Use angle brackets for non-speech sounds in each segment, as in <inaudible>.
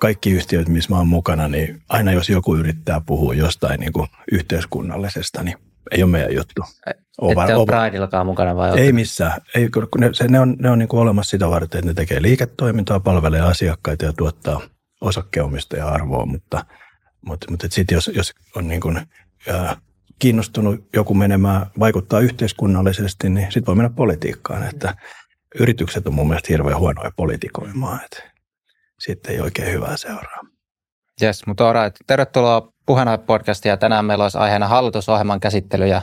kaikki yhtiöt, missä mä oon mukana, niin aina jos joku yrittää puhua jostain niin kuin yhteiskunnallisesta, niin ei ole meidän juttu. Over, Ette ole Prideillakaan mukana vai? Ei missään. Ei, ne, se, ne on, ne on niin kuin olemassa sitä varten, että ne tekee liiketoimintaa, palvelee asiakkaita ja tuottaa osakkeomistaja arvoa, mutta, mutta, mutta sitten jos, jos on niin kuin, ää, kiinnostunut joku menemään, vaikuttaa yhteiskunnallisesti, niin sitten voi mennä politiikkaan. Että yritykset on mun mielestä hirveän huonoja politikoimaan, että sitten ei oikein hyvää seuraa. Yes, mutta right. tervetuloa puheenaihe-podcastiin ja tänään meillä olisi aiheena hallitusohjelman käsittely ja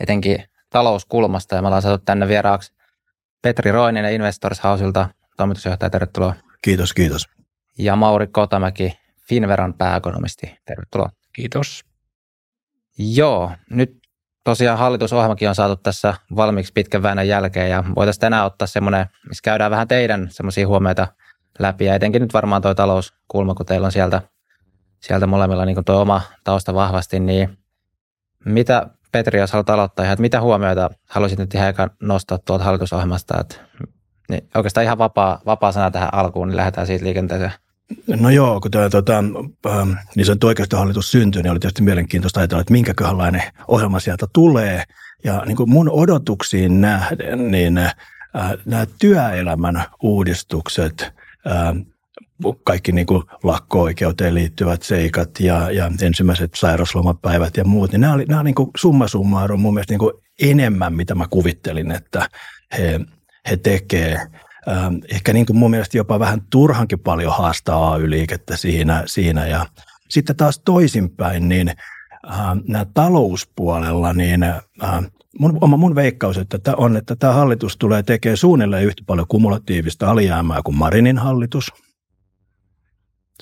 etenkin talouskulmasta ja me ollaan saatu tänne vieraaksi Petri Roininen Investors Houseilta, toimitusjohtaja, tervetuloa. Kiitos, kiitos. Ja Mauri Kotamäki, Finveran pääekonomisti, tervetuloa. Kiitos. Joo, nyt tosiaan hallitusohjelmakin on saatu tässä valmiiksi pitkän väännön jälkeen ja voitaisiin tänään ottaa semmoinen, missä käydään vähän teidän semmoisia huomioita läpi ja etenkin nyt varmaan tuo talouskulma, kun teillä on sieltä, sieltä molemmilla niin tuo oma tausta vahvasti, niin mitä Petri, jos haluat aloittaa ihan, että mitä huomioita haluaisit nyt ihan nostaa tuolta hallitusohjelmasta, että niin oikeastaan ihan vapaa, vapaa sana tähän alkuun, niin lähdetään siitä liikenteeseen. No joo, kun tämä tota, ähm, niin se oikeistohallitus syntyi, niin oli tietysti mielenkiintoista ajatella, että minkäköhänlainen ohjelma sieltä tulee. Ja niin kuin mun odotuksiin nähden, niin äh, nämä työelämän uudistukset, äh, kaikki niin kuin lakko-oikeuteen liittyvät seikat ja, ja ensimmäiset sairauslomapäivät ja muut, niin nämä oli, nämä oli niin kuin summa summarum mun mielestä niin kuin enemmän, mitä mä kuvittelin, että he, he tekevät. Ähm, ehkä niin kuin mun mielestä jopa vähän turhankin paljon haastaa AY-liikettä siinä, siinä. Ja sitten taas toisinpäin, niin äh, nämä talouspuolella, niin äh, mun, oma mun veikkaus että on, että tämä hallitus tulee tekemään suunnilleen yhtä paljon kumulatiivista alijäämää kuin Marinin hallitus,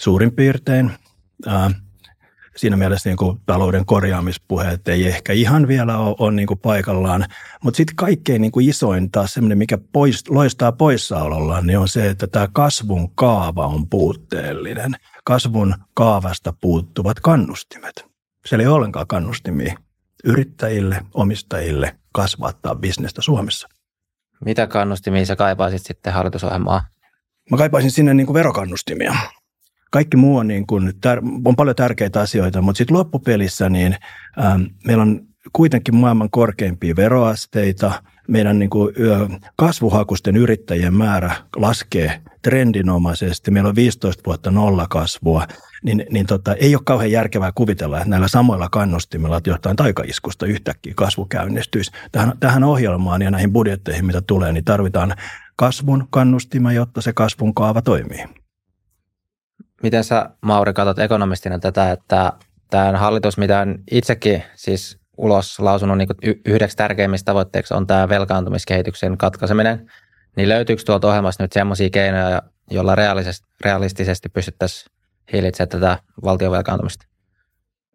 suurin piirtein. Äh, siinä mielessä niin kuin talouden korjaamispuheet ei ehkä ihan vielä ole, ole niin kuin paikallaan. Mutta sitten kaikkein niin kuin isoin taas semmoinen, mikä pois, loistaa poissaolollaan, niin on se, että tämä kasvun kaava on puutteellinen. Kasvun kaavasta puuttuvat kannustimet. Siellä ei ollenkaan kannustimia yrittäjille, omistajille kasvattaa bisnestä Suomessa. Mitä kannustimia sä kaipaisit sitten hallitusohjelmaa? Mä kaipaisin sinne niin kuin verokannustimia kaikki muu on, niin kuin, on paljon tärkeitä asioita, mutta sitten loppupelissä niin ähm, meillä on kuitenkin maailman korkeimpia veroasteita. Meidän niin kuin, kasvuhakusten yrittäjien määrä laskee trendinomaisesti. Meillä on 15 vuotta nollakasvua. Niin, niin tota, ei ole kauhean järkevää kuvitella, että näillä samoilla kannustimilla että jotain taikaiskusta yhtäkkiä kasvu käynnistyisi. Tähän, tähän ohjelmaan ja näihin budjetteihin, mitä tulee, niin tarvitaan kasvun kannustima, jotta se kasvun kaava toimii. Miten sä, Mauri, katsot ekonomistina tätä, että tämä hallitus, mitä on itsekin siis ulos lausunut niin yhdeksi tärkeimmistä tavoitteeksi on tämä velkaantumiskehityksen katkaiseminen, niin löytyykö tuolta ohjelmasta nyt sellaisia keinoja, joilla realistisesti pystyttäisiin hillitsemään tätä valtion velkaantumista?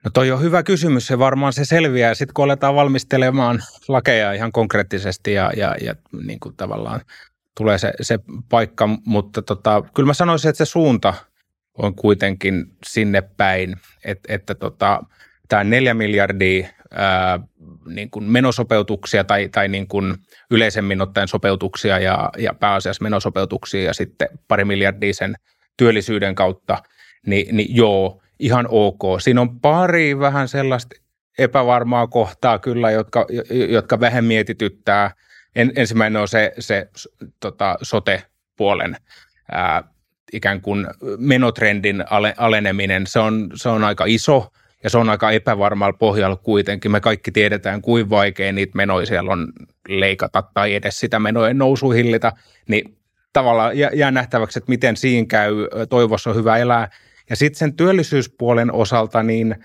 No toi on hyvä kysymys. Se varmaan se selviää sitten, kun aletaan valmistelemaan lakeja ihan konkreettisesti ja, ja, ja niin kuin tavallaan tulee se, se paikka. Mutta tota, kyllä mä sanoisin, että se suunta – on kuitenkin sinne päin, että, että tota, tämä neljä miljardia ää, niin kuin menosopeutuksia tai, tai niin kuin yleisemmin ottaen sopeutuksia ja, ja pääasiassa menosopeutuksia ja sitten pari miljardia sen työllisyyden kautta, niin, niin joo, ihan ok. Siinä on pari vähän sellaista epävarmaa kohtaa kyllä, jotka, jotka vähän mietityttää. En, ensimmäinen on se, se tota, sote-puolen ää, ikään kuin menotrendin aleneminen, se on, se on aika iso ja se on aika epävarmalla pohjalla kuitenkin. Me kaikki tiedetään, kuin vaikea niitä menoja siellä on leikata tai edes sitä menojen nousuhillitä, niin tavallaan jää nähtäväksi, että miten siinä käy, toivossa on hyvä elää. Ja sitten sen työllisyyspuolen osalta, niin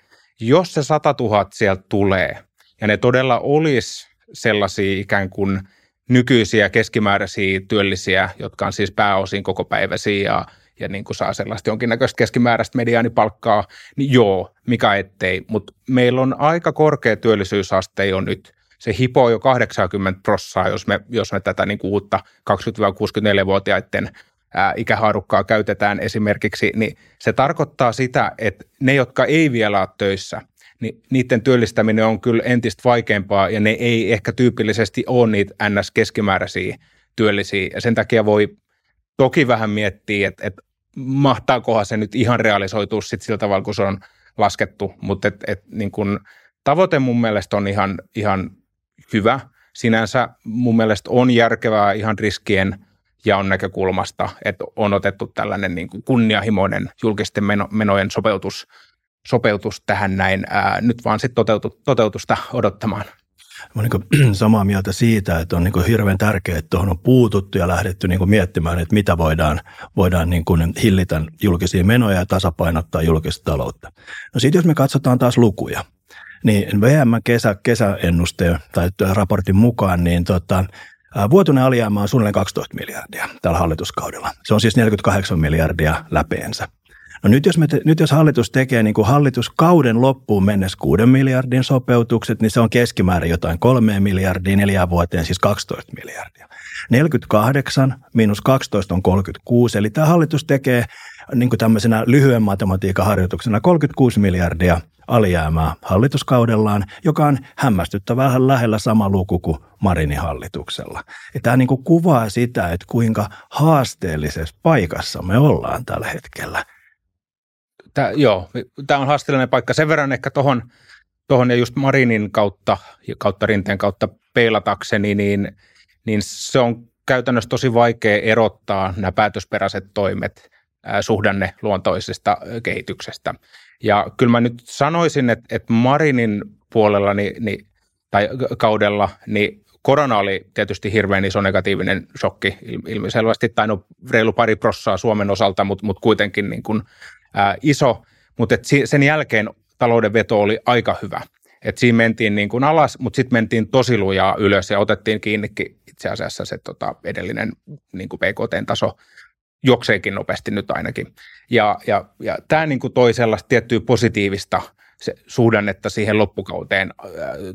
jos se 100 000 sieltä tulee, ja ne todella olisi sellaisia ikään kuin – nykyisiä keskimääräisiä työllisiä, jotka on siis pääosin koko päiväisiä ja, ja niin kuin saa sellaista jonkinnäköistä keskimääräistä mediaanipalkkaa, niin joo, mikä ettei. Mutta meillä on aika korkea työllisyysaste jo nyt. Se hipoo jo 80 prossaa, jos me, jos me tätä niin kuin uutta 20-64-vuotiaiden ikähaarukkaa käytetään esimerkiksi, niin se tarkoittaa sitä, että ne, jotka ei vielä ole töissä – niin niiden työllistäminen on kyllä entistä vaikeampaa ja ne ei ehkä tyypillisesti ole niitä ns. keskimääräisiä työllisiä. Ja sen takia voi toki vähän miettiä, että, että mahtaakohan se nyt ihan realisoitua sit sillä tavalla, kun se on laskettu, mutta et, et, niin kun, tavoite mun mielestä on ihan, ihan hyvä. Sinänsä mun mielestä on järkevää ihan riskien ja on näkökulmasta, että on otettu tällainen niin kuin kunnianhimoinen julkisten meno, menojen sopeutus, sopeutus tähän näin. Ää, nyt vaan sitten toteutu, toteutusta odottamaan. Olen niin <clears throat> samaa mieltä siitä, että on niin hirveän tärkeää, että tuohon on puututtu ja lähdetty niin miettimään, että mitä voidaan, voidaan niin kuin hillitä julkisia menoja ja tasapainottaa julkista taloutta. No sitten jos me katsotaan taas lukuja, niin VM kesä, tai raportin mukaan, niin tota, vuotuinen alijäämä on suunnilleen 12 miljardia tällä hallituskaudella. Se on siis 48 miljardia läpeensä. No nyt jos, me te, nyt jos hallitus tekee niin kuin hallituskauden loppuun mennessä 6 miljardin sopeutukset, niin se on keskimäärin jotain 3 miljardia neljään vuoteen, siis 12 miljardia. 48 miinus 12 on 36, eli tämä hallitus tekee niin kuin tämmöisenä lyhyen matematiikan harjoituksena 36 miljardia alijäämää hallituskaudellaan, joka on hämmästyttävän lähellä sama luku kuin Marinin hallituksella. Ja tämä niin kuin kuvaa sitä, että kuinka haasteellisessa paikassa me ollaan tällä hetkellä – Tää, joo, tämä on haasteellinen paikka. Sen verran ehkä tuohon tohon ja just Marinin kautta, kautta rinteen kautta peilatakseni, niin, niin se on käytännössä tosi vaikea erottaa nämä päätösperäiset toimet suhdanne luontoisesta kehityksestä. Ja kyllä mä nyt sanoisin, että, että Marinin puolella niin, niin, tai kaudella, niin korona oli tietysti hirveän iso negatiivinen shokki ilmiselvästi, tai no reilu pari prossaa Suomen osalta, mutta, mutta kuitenkin niin kuin ää, iso, mutta et sen jälkeen talouden veto oli aika hyvä. Et siinä mentiin niin kuin alas, mutta sitten mentiin tosi lujaa ylös ja otettiin kiinnikin itse asiassa se tota, edellinen niin kuin PKT-taso jokseekin nopeasti nyt ainakin. Ja, ja, ja tämä niin kuin toi sellaista tiettyä positiivista se suhdannetta siihen loppukauteen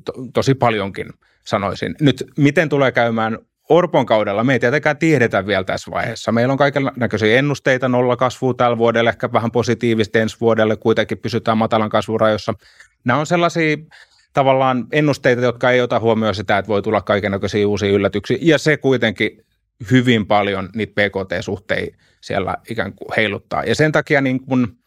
to, tosi paljonkin sanoisin. Nyt miten tulee käymään Orpon kaudella me ei tietenkään tiedetä vielä tässä vaiheessa. Meillä on kaiken näköisiä ennusteita, nolla kasvua tällä vuodelle, ehkä vähän positiivista ensi vuodelle, kuitenkin pysytään matalan kasvun rajoissa. Nämä on sellaisia tavallaan ennusteita, jotka ei ota huomioon sitä, että voi tulla kaiken näköisiä uusia yllätyksiä, ja se kuitenkin hyvin paljon niitä PKT-suhteita siellä ikään kuin heiluttaa. Ja sen takia niin kun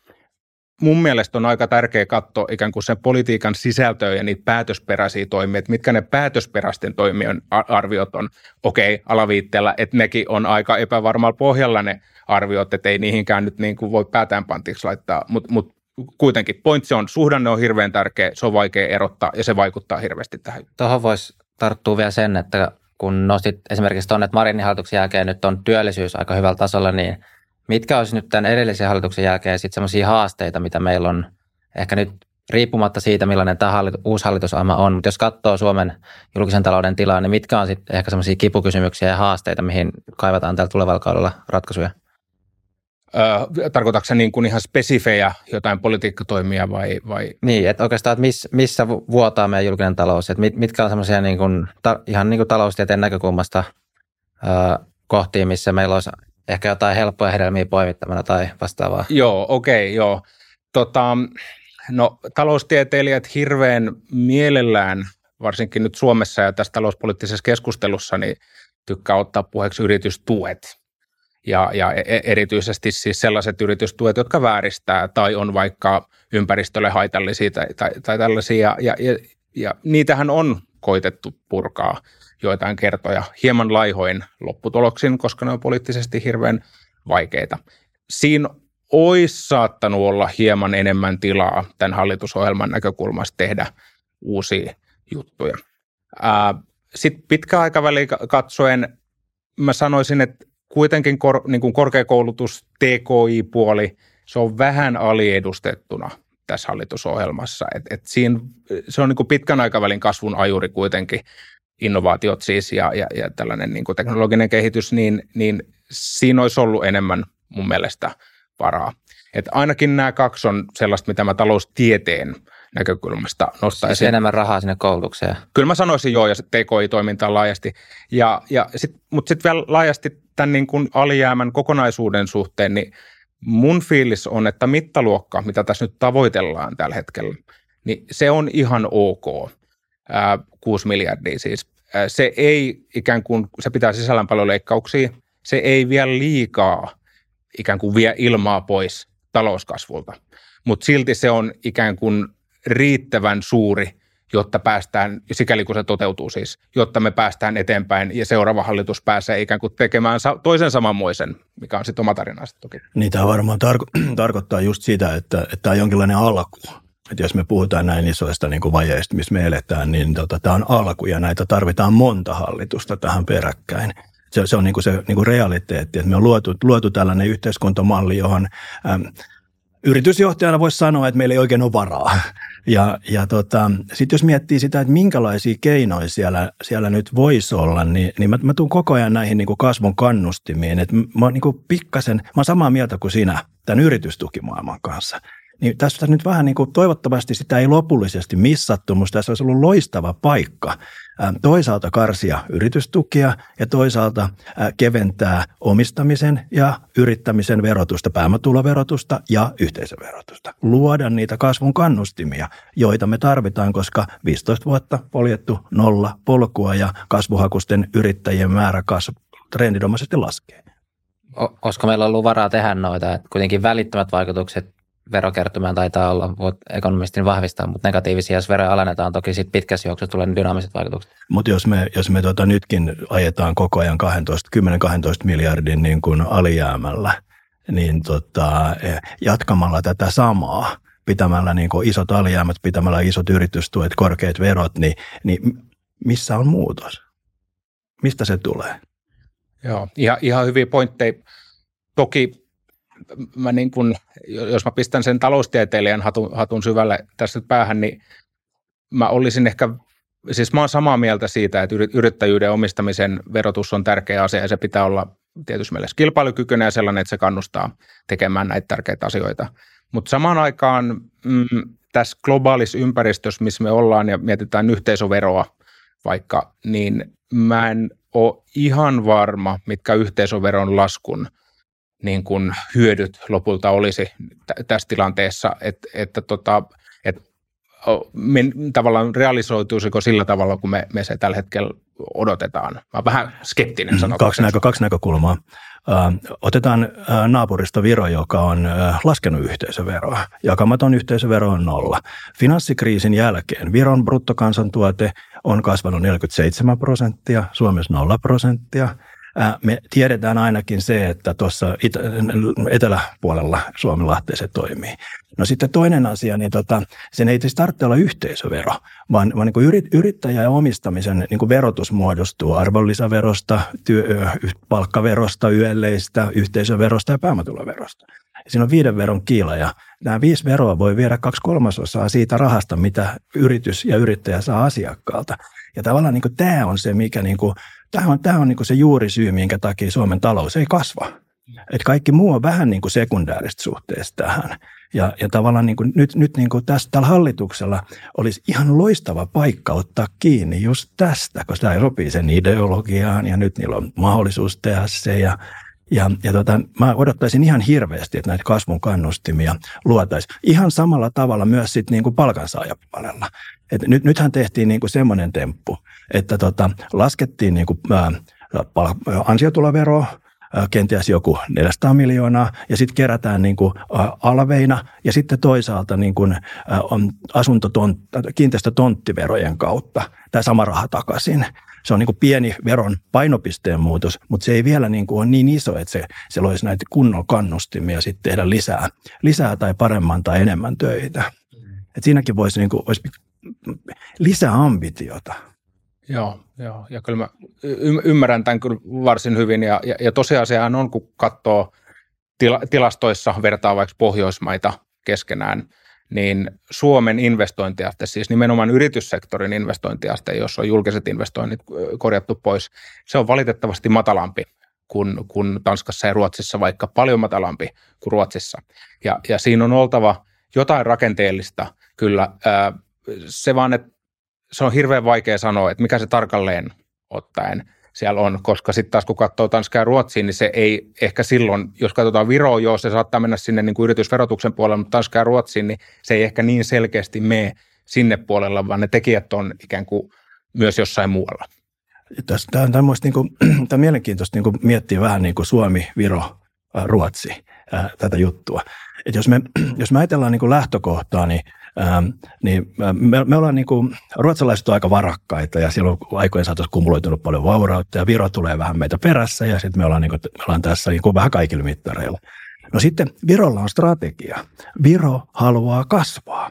mun mielestä on aika tärkeä katsoa ikään kuin sen politiikan sisältöä ja niitä päätösperäisiä toimia, että mitkä ne päätösperäisten toimien arviot on. Okei, alaviitteellä, että nekin on aika epävarmalla pohjalla ne arviot, että ei niihinkään nyt niin kuin voi päätään pantiksi laittaa, mutta mut kuitenkin pointsi on, suhdanne on hirveän tärkeä, se on vaikea erottaa ja se vaikuttaa hirveästi tähän. Tuohon voisi tarttua vielä sen, että kun nostit esimerkiksi tuonne, että Marinin hallituksen jälkeen nyt on työllisyys aika hyvällä tasolla, niin – Mitkä olisi nyt tämän edellisen hallituksen jälkeen sitten sellaisia haasteita, mitä meillä on ehkä nyt riippumatta siitä, millainen tämä hallitus, uusi hallitusohjelma on, mutta jos katsoo Suomen julkisen talouden tilaa, niin mitkä on sitten ehkä sellaisia kipukysymyksiä ja haasteita, mihin kaivataan tällä tulevalla kaudella ratkaisuja? Öö, tarkoitatko se niin kuin ihan spesifejä jotain politiikkatoimia vai? vai? Niin, että oikeastaan, että miss, missä vuotaa meidän julkinen talous, että mit, mitkä on semmoisia niin kuin, ta, ihan niin kuin taloustieteen näkökulmasta öö, kohtia, missä meillä olisi ehkä jotain helppoja hedelmiä poimittamana tai vastaavaa. Joo, okei, okay, joo. Tota, no taloustieteilijät hirveän mielellään, varsinkin nyt Suomessa ja tässä talouspoliittisessa keskustelussa, niin tykkää ottaa puheeksi yritystuet. Ja, ja e, e, erityisesti siis sellaiset yritystuet, jotka vääristää tai on vaikka ympäristölle haitallisia tai, tai, tai tällaisia. Ja, ja, ja niitähän on koitettu purkaa joitain kertoja hieman laihoin lopputuloksin, koska ne on poliittisesti hirveän vaikeita. Siinä olisi saattanut olla hieman enemmän tilaa tämän hallitusohjelman näkökulmasta tehdä uusia juttuja. Sitten pitkäaikaväli katsoen mä sanoisin, että kuitenkin kor, niin kuin korkeakoulutus, TKI-puoli, se on vähän aliedustettuna tässä hallitusohjelmassa. Et, et siinä, se on niin kuin pitkän aikavälin kasvun ajuri kuitenkin innovaatiot siis ja, ja, ja tällainen niin kuin teknologinen kehitys, niin, niin siinä olisi ollut enemmän mun mielestä varaa. Et ainakin nämä kaksi on sellaista, mitä mä taloustieteen näkökulmasta nostaisin. Siis enemmän rahaa sinne koulutukseen. Kyllä mä sanoisin joo, ja TKI-toimintaan laajasti. Ja, ja sit, mutta sitten vielä laajasti tämän niin kuin alijäämän kokonaisuuden suhteen, niin mun fiilis on, että mittaluokka, mitä tässä nyt tavoitellaan tällä hetkellä, niin se on ihan ok. 6 miljardia siis. Se ei ikään kuin, se pitää sisällään paljon leikkauksia, se ei vielä liikaa ikään kuin vie ilmaa pois talouskasvulta. Mutta silti se on ikään kuin riittävän suuri, jotta päästään, sikäli kun se toteutuu siis, jotta me päästään eteenpäin ja seuraava hallitus pääsee ikään kuin tekemään toisen samanmoisen, mikä on sitten oma tarinansa toki. Niin tämä varmaan tarko- <clears throat> tarkoittaa just sitä, että, että tämä on jonkinlainen alku. Että jos me puhutaan näin isoista niin kuin vajeista, missä me eletään, niin tota, tämä on alku ja näitä tarvitaan monta hallitusta tähän peräkkäin se, se on niin kuin se niin kuin realiteetti, että me on luotu, luotu tällainen yhteiskuntamalli, johon äm, yritysjohtajana voisi sanoa, että meillä ei oikein ole varaa. Ja, ja tota, sitten jos miettii sitä, että minkälaisia keinoja siellä, siellä nyt voisi olla, niin, niin mä, mä tuun koko ajan näihin niin kuin kasvun kannustimiin. Että mä oon niin pikkasen, mä samaa mieltä kuin sinä tämän yritystukimaailman kanssa – niin tässä nyt vähän niin kuin toivottavasti sitä ei lopullisesti missattu, mutta tässä olisi ollut loistava paikka toisaalta karsia yritystukia ja toisaalta keventää omistamisen ja yrittämisen verotusta, pääomatuloverotusta ja yhteisöverotusta. Luoda niitä kasvun kannustimia, joita me tarvitaan, koska 15 vuotta poljettu nolla polkua ja kasvuhakusten yrittäjien määrä kasvu trendidomaisesti laskee. Olisiko meillä ollut varaa tehdä noita? Että kuitenkin välittömät vaikutukset verokertymään taitaa olla, voit ekonomistin vahvistaa, mutta negatiivisia, jos veroja alennetaan, toki sitten pitkässä juoksussa tulee ne dynaamiset vaikutukset. Mutta jos me, jos me tota nytkin ajetaan koko ajan 10-12 miljardin niin kuin alijäämällä, niin tota, e, jatkamalla tätä samaa, pitämällä niin kuin isot alijäämät, pitämällä isot yritystuet, korkeat verot, niin, niin missä on muutos? Mistä se tulee? Joo, ihan, ihan hyviä pointteja. Toki mä niin kun, jos mä pistän sen taloustieteilijän hatun, hatun syvälle tässä päähän, niin mä olisin ehkä, siis mä oon samaa mieltä siitä, että yrittäjyyden omistamisen verotus on tärkeä asia ja se pitää olla tietysti mielessä kilpailukykyinen ja sellainen, että se kannustaa tekemään näitä tärkeitä asioita. Mutta samaan aikaan mm, tässä globaalissa ympäristössä, missä me ollaan ja mietitään yhteisöveroa vaikka, niin mä en ole ihan varma, mitkä yhteisöveron laskun – niin kuin hyödyt lopulta olisi t- tässä tilanteessa, että, että tota, että me, tavallaan realisoituisiko sillä tavalla, kun me, me se tällä hetkellä odotetaan. Mä olen vähän skeptinen sanotaan. Kaksi, näkö, kaksi näkökulmaa. otetaan naapurista Viro, joka on laskenut yhteisöveroa. Jakamaton yhteisövero on nolla. Finanssikriisin jälkeen Viron bruttokansantuote on kasvanut 47 prosenttia, Suomessa 0 prosenttia – me tiedetään ainakin se, että tuossa eteläpuolella Suomenlahteen se toimii. No sitten toinen asia, niin tota, sen ei siis tarvitse olla yhteisövero, vaan, vaan niin yrit, yrittäjä- ja omistamisen niin verotus muodostuu arvonlisäverosta, työ, palkkaverosta, yölleistä, yhteisöverosta ja pääomatuloverosta. Siinä on viiden veron kiila ja nämä viisi veroa voi viedä kaksi kolmasosaa siitä rahasta, mitä yritys ja yrittäjä saa asiakkaalta. Ja tavallaan niin tämä on se, mikä niin kuin Tämä on, tämä on niin se juurisyy, minkä takia Suomen talous ei kasva. Et kaikki muu on vähän niin kuin sekundääristä suhteessa tähän. Ja, ja tavallaan niin kuin nyt, nyt niin kuin tässä, tällä hallituksella olisi ihan loistava paikka ottaa kiinni just tästä, koska tämä sopii sen ideologiaan ja nyt niillä on mahdollisuus tehdä se. Ja, ja, ja tota, mä odottaisin ihan hirveästi, että näitä kasvun kannustimia luotaisiin. Ihan samalla tavalla myös sitten niin kuin palkansaajapuolella. Et nyt, nythän tehtiin niin kuin semmoinen temppu, että tota, laskettiin niin kuin, kenties joku 400 miljoonaa, ja sitten kerätään niin kuin alveina, ja sitten toisaalta niin kuin asuntoton, kiinteistötonttiverojen kautta tämä sama raha takaisin. Se on niin kuin pieni veron painopisteen muutos, mutta se ei vielä niin kuin ole niin iso, että se, se loisi näitä kunnon kannustimia sitten tehdä lisää, lisää tai paremman tai enemmän töitä. Et siinäkin voisi, niin kuin, olisi lisää ambitiota. Joo, joo, ja kyllä mä ymmärrän tämän kyllä varsin hyvin, ja, ja, ja tosiasiahan on, kun katsoo tila, tilastoissa, vertaa vaikka Pohjoismaita keskenään, niin Suomen investointiaste, siis nimenomaan yrityssektorin investointiaste, jossa on julkiset investoinnit korjattu pois, se on valitettavasti matalampi kuin, kuin Tanskassa ja Ruotsissa, vaikka paljon matalampi kuin Ruotsissa. Ja, ja siinä on oltava jotain rakenteellista kyllä. Ää, se vaan, että se on hirveän vaikea sanoa, että mikä se tarkalleen ottaen siellä on, koska sitten taas kun katsoo Tanskaa ja Ruotsiin, niin se ei ehkä silloin, jos katsotaan Viroa, joo, se saattaa mennä sinne niin kuin yritysverotuksen puolelle, mutta Tanskaa ja Ruotsiin, niin se ei ehkä niin selkeästi mene sinne puolella, vaan ne tekijät on ikään kuin myös jossain muualla. Tämä on, tämä, niin kuin, <clears throat> tämä on mielenkiintoista niin kuin miettiä vähän niin kuin Suomi, Viro, Ruotsi tätä juttua. Et jos, me, <clears throat> jos me ajatellaan niin kuin lähtökohtaa, niin Ähm, niin me, me ollaan niin kuin, ruotsalaiset on aika varakkaita ja silloin aikojen saatossa kumuloitunut paljon vaurautta ja Viro tulee vähän meitä perässä ja sitten me ollaan, niin kuin, me ollaan tässä niin kuin vähän kaikilla mittareilla. No sitten Virolla on strategia. Viro haluaa kasvaa.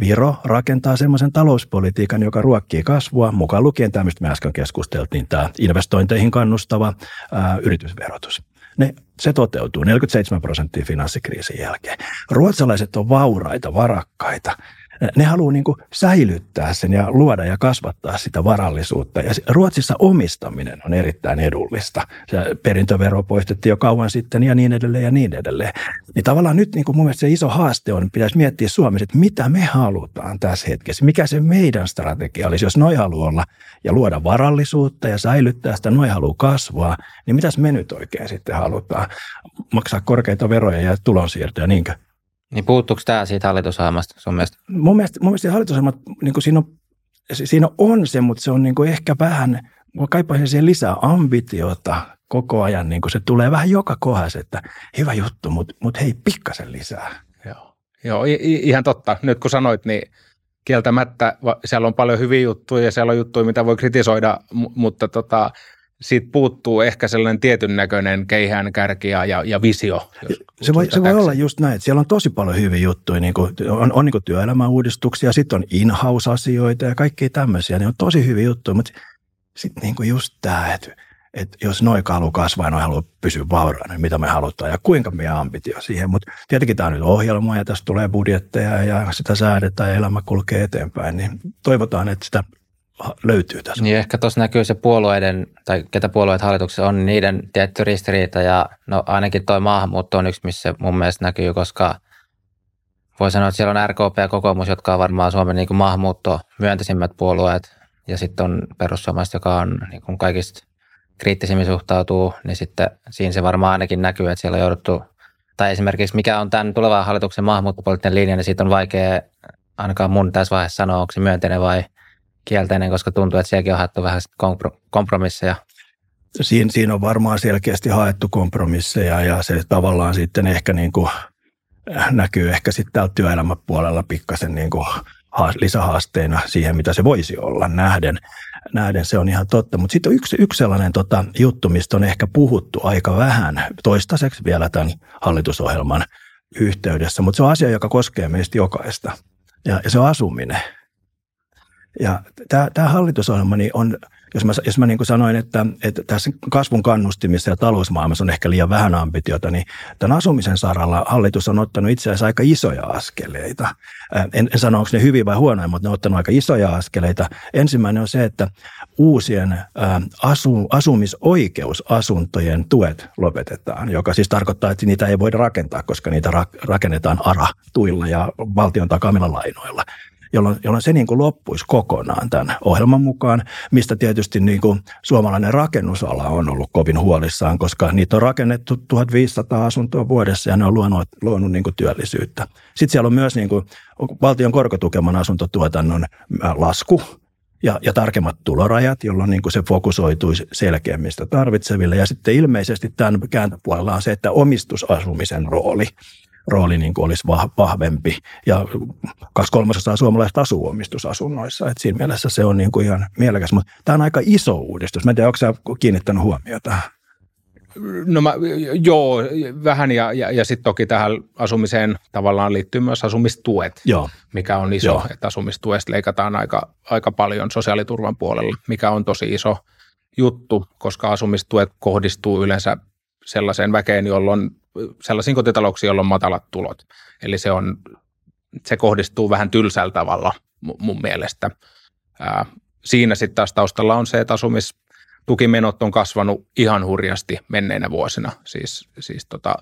Viro rakentaa semmoisen talouspolitiikan, joka ruokkii kasvua, mukaan lukien tämä, mistä me äsken keskusteltiin, tämä investointeihin kannustava ää, yritysverotus. Ne, se toteutuu 47 prosenttia finanssikriisin jälkeen. Ruotsalaiset on vauraita, varakkaita ne haluaa niin säilyttää sen ja luoda ja kasvattaa sitä varallisuutta. Ja Ruotsissa omistaminen on erittäin edullista. Se perintövero poistettiin jo kauan sitten ja niin edelleen ja niin edelleen. Niin tavallaan nyt niin kuin mun mielestä se iso haaste on, pitäisi miettiä Suomessa, että mitä me halutaan tässä hetkessä. Mikä se meidän strategia olisi, jos noi haluaa olla ja luoda varallisuutta ja säilyttää sitä, noi haluaa kasvaa, niin mitäs me nyt oikein sitten halutaan? Maksaa korkeita veroja ja tulonsiirtoja, niinkö? Niin puuttuuko tämä siitä hallitusohjelmasta sun mielestä? Mun mielestä, mun mielestä hallitusohjelma, niin kuin siinä, on, siinä on se, mutta se on niin kuin ehkä vähän, mä kaipaisin siihen lisää ambitiota koko ajan, niin kuin se tulee vähän joka kohdassa, että hyvä juttu, mutta, mutta hei, pikkasen lisää. Joo, Joo ihan totta. Nyt kun sanoit, niin kieltämättä siellä on paljon hyviä juttuja ja siellä on juttuja, mitä voi kritisoida, mutta tota, siitä puuttuu ehkä sellainen tietyn näköinen keihään kärki ja, ja visio. Se voi, se voi olla just näin, että siellä on tosi paljon hyviä juttuja, niin kuin, on, on niin työelämäuudistuksia, sitten on in-house-asioita ja kaikkia tämmöisiä, niin on tosi hyviä juttuja, mutta sitten niin just tämä, että, että jos noin haluaa kasvaa ja noin haluaa pysyä vauraana, niin mitä me halutaan ja kuinka meidän ambitio siihen. Mutta tietenkin tämä on nyt ohjelma ja tässä tulee budjetteja ja sitä säädetään ja elämä kulkee eteenpäin, niin toivotaan, että sitä löytyy tässä. Niin ehkä tuossa näkyy se puolueiden, tai ketä puolueet hallituksessa on, niin niiden tietty ristiriita ja no ainakin tuo maahanmuutto on yksi, missä mun mielestä näkyy, koska voi sanoa, että siellä on RKP ja kokoomus, jotka on varmaan Suomen niin maahanmuutto myönteisimmät puolueet ja sitten on perussuomalaiset, joka on niin kuin kaikista kriittisimmin suhtautuu, niin sitten siinä se varmaan ainakin näkyy, että siellä on jouduttu, tai esimerkiksi mikä on tämän tulevan hallituksen maahanmuuttopoliittinen linja, niin siitä on vaikea ainakaan mun tässä vaiheessa sanoa, onko se myönteinen vai kielteinen, koska tuntuu, että sielläkin on haettu vähän kompromisseja. Siinä, siinä on varmaan selkeästi haettu kompromisseja ja se tavallaan sitten ehkä niin kuin näkyy ehkä sitten täällä työelämäpuolella pikkasen niin kuin lisähaasteena siihen, mitä se voisi olla nähden. nähden se on ihan totta. Mutta sitten yksi, yksi sellainen tota, juttu, mistä on ehkä puhuttu aika vähän toistaiseksi vielä tämän hallitusohjelman yhteydessä, mutta se on asia, joka koskee meistä jokaista. Ja, ja se on asuminen. Ja tämä, tämä hallitusohjelma niin on, jos mä, jos mä niin kuin sanoin, että, että tässä kasvun kannustimissa ja talousmaailmassa on ehkä liian vähän ambitiota, niin tämän asumisen saralla hallitus on ottanut itse asiassa aika isoja askeleita. En, en sano, onko ne hyviä vai huonoja, mutta ne on ottanut aika isoja askeleita. Ensimmäinen on se, että uusien asu, asumisoikeusasuntojen tuet lopetetaan, joka siis tarkoittaa, että niitä ei voida rakentaa, koska niitä rakennetaan ARA-tuilla ja valtion takaamilla lainoilla jolloin, jolloin se niin kuin loppuisi kokonaan tämän ohjelman mukaan, mistä tietysti niin kuin suomalainen rakennusala on ollut kovin huolissaan, koska niitä on rakennettu 1500 asuntoa vuodessa ja ne on luonut, luonut niin kuin työllisyyttä. Sitten siellä on myös niin kuin valtion korkotukeman asuntotuotannon lasku, ja, ja tarkemmat tulorajat, jolloin niin kuin se fokusoituisi selkeämmistä tarvitseville. Ja sitten ilmeisesti tämän kääntöpuolella on se, että omistusasumisen rooli rooli niin kuin olisi vahvempi. Ja kaksi kolmasosaa suomalaista asuu omistusasunnoissa. Et siinä mielessä se on niin kuin ihan mielekäs. Mutta tämä on aika iso uudistus. Mä en tiedä, onko sä kiinnittänyt huomiota No mä, joo, vähän ja, ja, ja sitten toki tähän asumiseen tavallaan liittyy myös asumistuet, joo. mikä on iso, joo. että asumistuesta leikataan aika, aika paljon sosiaaliturvan puolella, mikä on tosi iso juttu, koska asumistuet kohdistuu yleensä sellaiseen väkeen, jolloin sellaisiin kotitalouksiin, joilla on matalat tulot. Eli se, on, se kohdistuu vähän tylsällä tavalla mun mielestä. Ää, siinä sitten taas taustalla on se, että asumistukimenot on kasvanut ihan hurjasti menneinä vuosina. Siis, siis tota,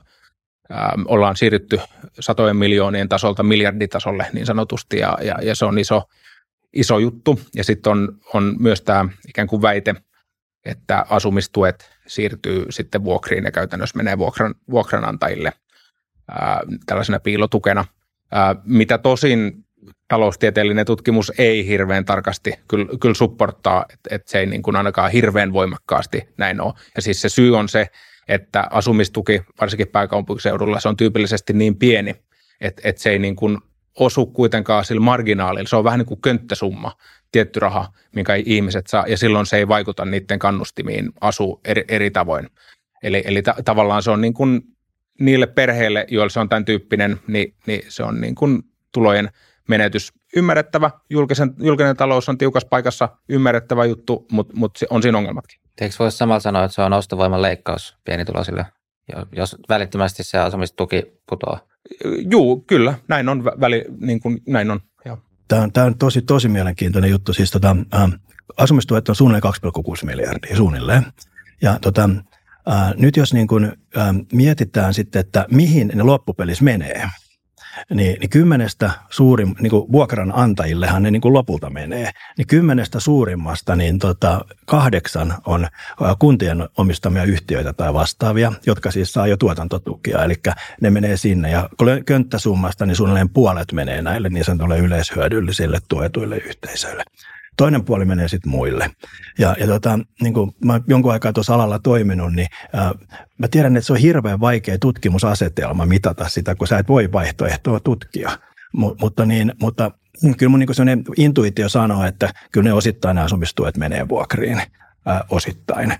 ää, ollaan siirrytty satojen miljoonien tasolta miljarditasolle niin sanotusti, ja, ja, ja se on iso, iso juttu. Ja sitten on, on myös tämä ikään kuin väite – että asumistuet siirtyy sitten vuokriin ja käytännössä menee vuokran, vuokranantajille ää, tällaisena piilotukena, ää, mitä tosin taloustieteellinen tutkimus ei hirveän tarkasti kyllä, kyllä supporttaa, että, että se ei niin kuin ainakaan hirveän voimakkaasti näin ole. Ja siis se syy on se, että asumistuki, varsinkin pääkaupunkiseudulla, se on tyypillisesti niin pieni, että, että se ei niin kuin osu kuitenkaan sillä marginaalilla. Se on vähän niin kuin könttäsumma, tietty raha, minkä ihmiset saa, ja silloin se ei vaikuta niiden kannustimiin asu eri, eri tavoin. Eli, eli ta- tavallaan se on niin kuin niille perheille, joilla se on tämän tyyppinen, niin, niin se on niin kuin tulojen menetys ymmärrettävä. Julkisen, julkinen talous on tiukassa paikassa ymmärrettävä juttu, mutta, mutta on siinä ongelmatkin. Eikö voisi samalla sanoa, että se on ostovoiman leikkaus pienituloisille, jos välittömästi se asumistuki putoaa? Juu, kyllä. Näin on. Väli, niin kuin, näin on. Tämä on, tämä on tosi, tosi mielenkiintoinen juttu. Siis tota, äh, asumistuet on suunnilleen 2,6 miljardia suunnilleen. Ja tota, äh, nyt jos niin kuin, äh, mietitään sitten, että mihin ne loppupelissä menee – niin, niin kymmenestä suurin, niin kuin vuokranantajillehan ne niin kuin lopulta menee, niin kymmenestä suurimmasta niin tota, kahdeksan on kuntien omistamia yhtiöitä tai vastaavia, jotka siis saa jo tuotantotukia, eli ne menee sinne ja könttäsummasta niin suunnilleen puolet menee näille niin sanotuille yleishyödyllisille tuetuille yhteisöille toinen puoli menee sitten muille. Ja, ja tota, niin kuin mä jonkun aikaa tuossa alalla toiminut, niin ää, mä tiedän, että se on hirveän vaikea tutkimusasetelma mitata sitä, kun sä et voi vaihtoehtoa tutkia. M- mutta, niin, mutta kyllä mun niin sellainen intuitio sanoo, että kyllä ne osittain nämä asumistuet menee vuokriin ää, osittain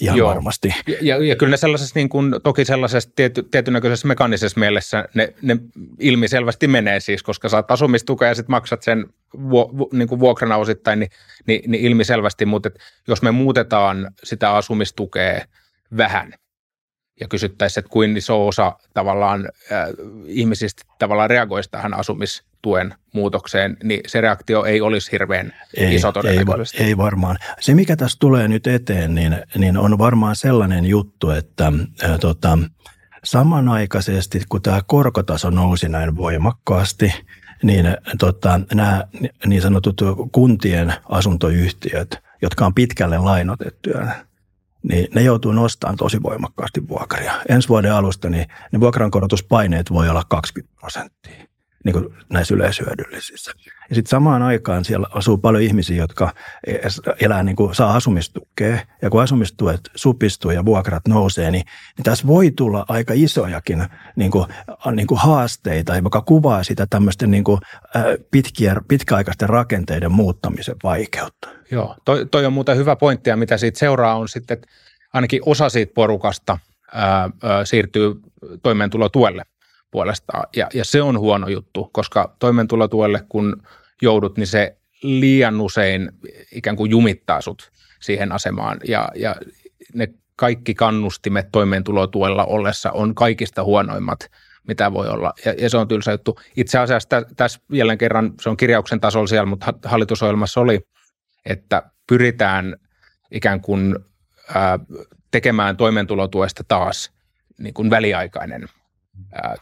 ihan Joo. varmasti. Ja, ja, ja kyllä ne sellaisessa, niin kuin, toki sellaisessa tiety, tietynäköisessä mekanisessa mielessä ne, ne ilmiselvästi menee siis, koska saat asumistukea ja sitten maksat sen vu, vu, niin kuin vuokrana osittain, niin, niin, niin ilmiselvästi, mutta jos me muutetaan sitä asumistukea vähän ja kysyttäisiin, että kuin iso osa tavallaan äh, ihmisistä tavallaan reagoisi tähän asumis tuen muutokseen, niin se reaktio ei olisi hirveän ei, iso todennäköisesti. Ei, ei varmaan. Se, mikä tässä tulee nyt eteen, niin, niin on varmaan sellainen juttu, että ää, tota, samanaikaisesti kun tämä korkotaso nousi näin voimakkaasti, niin tota, nämä niin sanotut kuntien asuntoyhtiöt, jotka on pitkälle lainotettuja, niin ne joutuu nostamaan tosi voimakkaasti vuokria. Ensi vuoden alusta niin ne vuokrankorotuspaineet voi olla 20 prosenttia niin kuin näissä yleishyödyllisissä. Ja sitten samaan aikaan siellä asuu paljon ihmisiä, jotka elää, niin kuin, saa asumistukea. Ja kun asumistuet supistuu ja vuokrat nousee, niin, niin tässä voi tulla aika isojakin niin kuin, niin kuin haasteita, joka kuvaa sitä tämmöisten niin kuin, pitkiä, pitkäaikaisten rakenteiden muuttamisen vaikeutta. Joo, toi, toi on muuten hyvä pointti ja mitä siitä seuraa on sitten, että ainakin osa siitä porukasta ää, ää, siirtyy toimeentulotuelle puolestaan. Ja, ja se on huono juttu, koska toimeentulotuelle kun joudut, niin se liian usein ikään kuin jumittaa sut siihen asemaan. Ja, ja ne kaikki kannustimet toimeentulotuella ollessa on kaikista huonoimmat, mitä voi olla. Ja, ja se on tylsä juttu. Itse asiassa tä, tässä jälleen kerran, se on kirjauksen tasolla siellä, mutta hallitusohjelmassa oli, että pyritään ikään kuin ää, tekemään toimeentulotuesta taas niin kuin väliaikainen –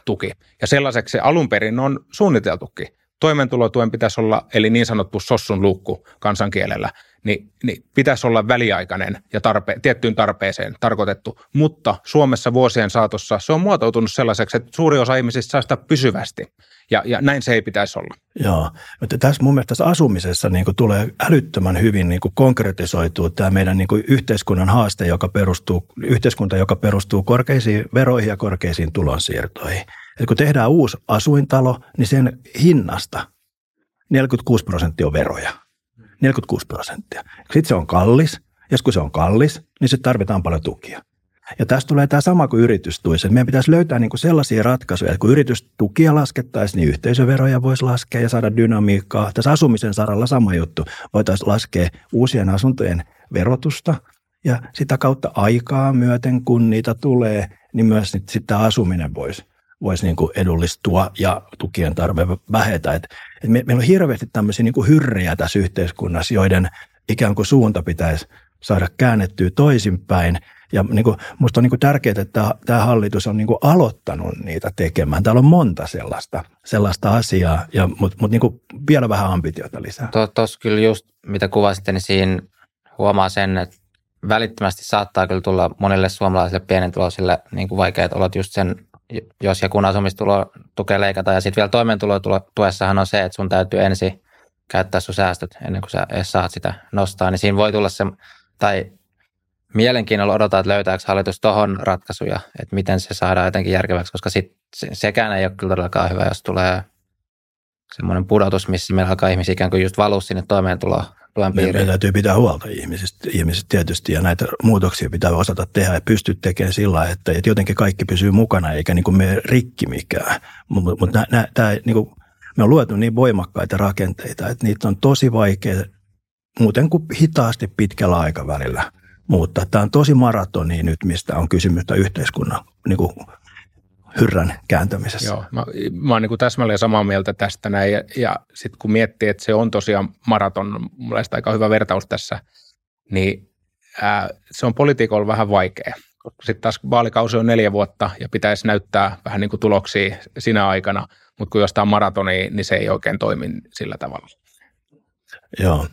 tuki. Ja sellaiseksi se alun perin on suunniteltukin. Toimeentulotuen pitäisi olla, eli niin sanottu sossun luukku kansankielellä, niin, niin pitäisi olla väliaikainen ja tarpe, tiettyyn tarpeeseen tarkoitettu. Mutta Suomessa vuosien saatossa se on muotoutunut sellaiseksi, että suuri osa ihmisistä saa sitä pysyvästi. Ja, ja näin se ei pitäisi olla. Joo, mutta tässä mun mielestä tässä asumisessa niin kuin tulee älyttömän hyvin niin kuin konkretisoituu tämä meidän niin kuin yhteiskunnan haaste, joka perustuu, yhteiskunta, joka perustuu korkeisiin veroihin ja korkeisiin tulonsiirtoihin. Et kun tehdään uusi asuintalo, niin sen hinnasta 46 prosenttia on veroja. 46 prosenttia. Sitten se on kallis. Ja kun se on kallis, niin se tarvitaan paljon tukia. Ja tästä tulee tämä sama kuin yritystuissa. Meidän pitäisi löytää niin kuin sellaisia ratkaisuja, että kun yritystukia laskettaisiin, niin yhteisöveroja voisi laskea ja saada dynamiikkaa. Tässä asumisen saralla sama juttu. Voitaisiin laskea uusien asuntojen verotusta ja sitä kautta aikaa myöten, kun niitä tulee, niin myös sitten asuminen voisi voisi niin kuin edullistua ja tukien tarve vähetä. Et, et me, meillä on hirveästi tämmöisiä niin kuin hyrrejä tässä yhteiskunnassa, joiden ikään kuin suunta pitäisi saada käännettyä toisinpäin – ja niin kuin, musta on niin kuin tärkeää, että tämä hallitus on niin kuin aloittanut niitä tekemään. Täällä on monta sellaista, sellaista asiaa, ja, mutta mut niin kuin vielä vähän ambitiota lisää. Tuossa kyllä just, mitä kuvasitte, niin siinä huomaa sen, että välittömästi saattaa kyllä tulla monille suomalaisille pienentuloisille niin kuin vaikeat olot just sen, jos ja kun asumistulo tukea leikataan. Ja sitten vielä toimeentulotuessahan on se, että sun täytyy ensin käyttää sun säästöt ennen kuin sä edes saat sitä nostaa. Niin siinä voi tulla se, tai mielenkiinnolla odotan, että löytääkö hallitus tuohon ratkaisuja, että miten se saadaan jotenkin järkeväksi, koska sit, sekään ei ole kyllä todellakaan hyvä, jos tulee semmoinen pudotus, missä meillä alkaa ihmisiä ikään kuin just valua sinne toimeentuloon tuen piiriin. Meidän täytyy pitää huolta ihmisistä, ihmisistä tietysti ja näitä muutoksia pitää osata tehdä ja pystyä tekemään sillä että, että jotenkin kaikki pysyy mukana eikä niin kuin mene rikki mikään. Mutta mut niin kuin, me on luotu niin voimakkaita rakenteita, että niitä on tosi vaikea muuten kuin hitaasti pitkällä aikavälillä muuttaa. Tämä on tosi maratoni nyt, mistä on kysymystä yhteiskunnan niin kuin hyrrän kääntämisessä. Joo, mä, mä oon niin kuin täsmälleen samaa mieltä tästä näin. Ja, ja sitten kun miettii, että se on tosiaan maraton, mulla aika hyvä vertaus tässä, niin ää, se on politiikolla vähän vaikea. Sitten taas vaalikausi on neljä vuotta ja pitäisi näyttää vähän niin kuin tuloksia sinä aikana, mutta kun jostain maratoni, niin se ei oikein toimi sillä tavalla. Joo,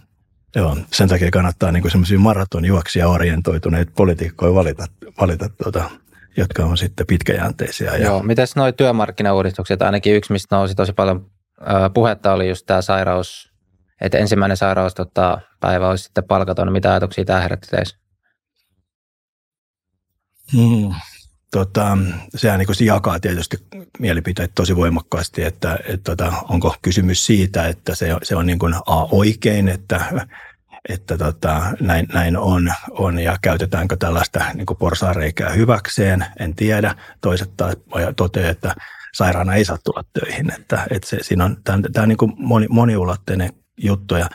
Joo, sen takia kannattaa niin semmoisia maratonjuoksia orientoituneita poliitikkoja valita, valita tuota, jotka on sitten pitkäjänteisiä. Ja... Joo, mites nuo työmarkkinauudistukset, ainakin yksi, mistä nousi tosi paljon puhetta, oli just tämä sairaus, että ensimmäinen sairaus tota, päivä olisi sitten palkaton. Mitä ajatuksia tämä herätti teissä? Hmm. Tota, sehän niin jakaa tietysti mielipiteet tosi voimakkaasti, että, että tota, onko kysymys siitä, että se, se on niin kuin A oikein, että että tota, näin, näin on, on ja käytetäänkö tällaista niin porsaareikää hyväkseen, en tiedä. Toiset taas toteaa, että sairaana ei saa tulla töihin. Että, että se, siinä on tämä, tämä niin moni, moniulotteinen juttu ja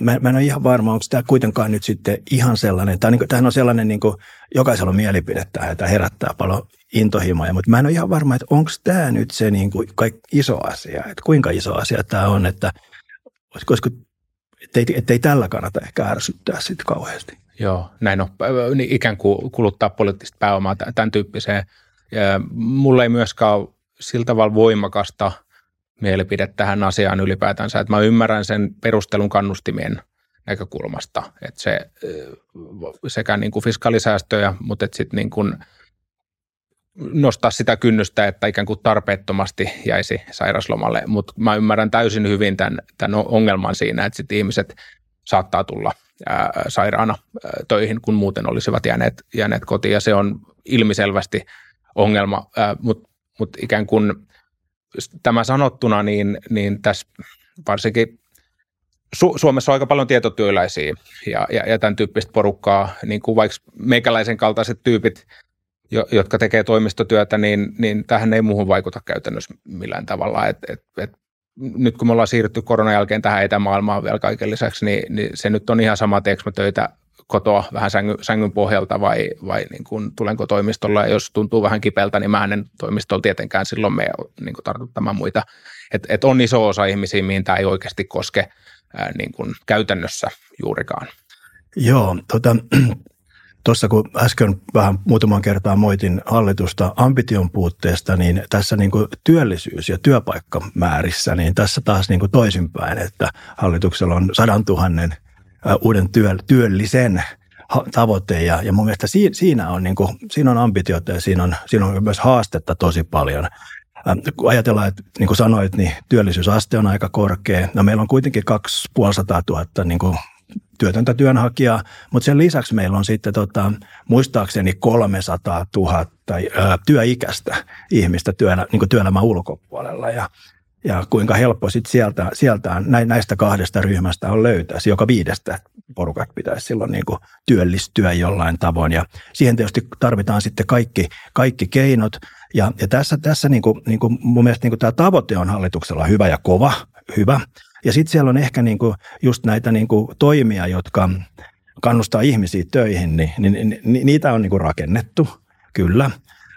mä, mä en ole ihan varma, onko tämä kuitenkaan nyt sitten ihan sellainen, tämä, niin, tämähän on sellainen, niin kuin, jokaisella on mielipide tähän, että herättää paljon intohimoja, mutta mä en ole ihan varma, että onko tämä nyt se niin kuin, iso asia, että kuinka iso asia tämä on, että olisiko ettei, ettei tällä kannata ehkä ärsyttää sitten kauheasti. Joo, näin on. Niin ikään kuin kuluttaa poliittista pääomaa tämän tyyppiseen. Mulla ei myöskään ole sillä tavalla voimakasta mielipide tähän asiaan ylipäätänsä, että mä ymmärrän sen perustelun kannustimien näkökulmasta, että se sekä niin kuin fiskalisäästöjä, mutta sitten niin kuin – nostaa sitä kynnystä, että ikään kuin tarpeettomasti jäisi sairaslomalle, mutta mä ymmärrän täysin hyvin tämän, tämän ongelman siinä, että sit ihmiset saattaa tulla ää, sairaana ää, töihin, kun muuten olisivat jääneet, jääneet kotiin, ja se on ilmiselvästi ongelma, mutta mut ikään kuin tämä sanottuna, niin, niin tässä varsinkin Su- Suomessa on aika paljon tietotyöläisiä ja, ja, ja tämän tyyppistä porukkaa, niin kuin vaikka meikäläisen kaltaiset tyypit jotka tekee toimistotyötä, niin, niin tähän ei muuhun vaikuta käytännössä millään tavalla. Et, et, et, nyt kun me ollaan siirrytty koronan jälkeen tähän etämaailmaan vielä kaiken lisäksi, niin, niin se nyt on ihan sama, teekö mä töitä kotoa vähän sängyn, sängyn pohjalta vai, vai niin kuin, tulenko toimistolla ja jos tuntuu vähän kipeältä, niin mä en toimistolla tietenkään silloin me niin tartuttamaan muita. Et, et on iso osa ihmisiä, mihin tämä ei oikeasti koske ää, niin kuin käytännössä juurikaan. Joo, tota, Tuossa kun äsken vähän muutaman kertaa moitin hallitusta ambition puutteesta, niin tässä niin kuin työllisyys- ja työpaikkamäärissä, niin tässä taas niin kuin toisinpäin, että hallituksella on sadan tuhannen uuden työ, työllisen tavoite ja, ja mun mielestä siinä, on, niin kuin, siinä on ambitiota ja siinä on, siinä on myös haastetta tosi paljon. Kun ajatellaan, että niin kuin sanoit, niin työllisyysaste on aika korkea. No meillä on kuitenkin 250 000 niin kuin työtöntä työnhakijaa, mutta sen lisäksi meillä on sitten tota, muistaakseni 300 000 ää, työikäistä ihmistä työnä, niin työelämän ulkopuolella. Ja, ja kuinka helppo sitten sieltä, sieltä näistä kahdesta ryhmästä on löytää. Joka viidestä porukat pitäisi silloin niin kuin työllistyä jollain tavoin. Ja siihen tietysti tarvitaan sitten kaikki, kaikki keinot. Ja, ja tässä, tässä niin kuin, niin kuin mun mielestä niin kuin tämä tavoite on hallituksella hyvä ja kova, hyvä, ja sitten siellä on ehkä niinku just näitä niinku toimia, jotka kannustaa ihmisiä töihin, niin, niin, niin, niin niitä on niinku rakennettu, kyllä.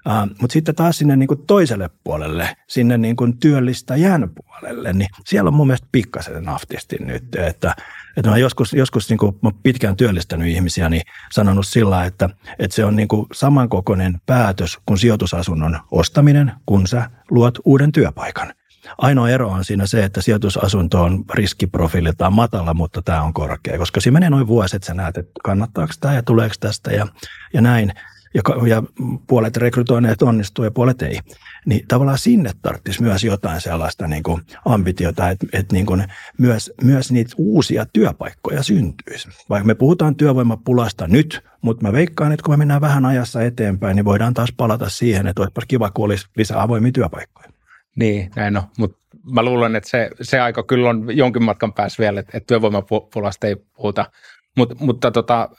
Uh, Mutta sitten taas sinne niinku toiselle puolelle, sinne niinku työllistäjän puolelle, niin siellä on mun mielestä pikkasen naftisti nyt, että, että mä joskus, joskus niinku, mä pitkään työllistänyt ihmisiä, niin sanonut sillä, että, että se on niinku samankokoinen päätös kuin sijoitusasunnon ostaminen, kun sä luot uuden työpaikan. Ainoa ero on siinä se, että sijoitusasunto on riskiprofiililtaan matala, mutta tämä on korkea, koska siinä menee noin vuosi, että sä näet, että kannattaako tämä ja tuleeko tästä ja, ja näin. ja, ja puolet rekrytoineet onnistuu ja puolet ei, niin tavallaan sinne tarvitsisi myös jotain sellaista niin kuin ambitiota, että, että niin kuin myös, myös niitä uusia työpaikkoja syntyisi. Vaikka me puhutaan työvoimapulasta nyt, mutta mä veikkaan, että kun me mennään vähän ajassa eteenpäin, niin voidaan taas palata siihen, että olisipa kiva, kun olisi lisää avoimia työpaikkoja. Niin, näin on, mutta mä luulen, että se, se aika kyllä on jonkin matkan päässä vielä, että, että työvoimapulasta ei puhuta. Mut, mutta tota,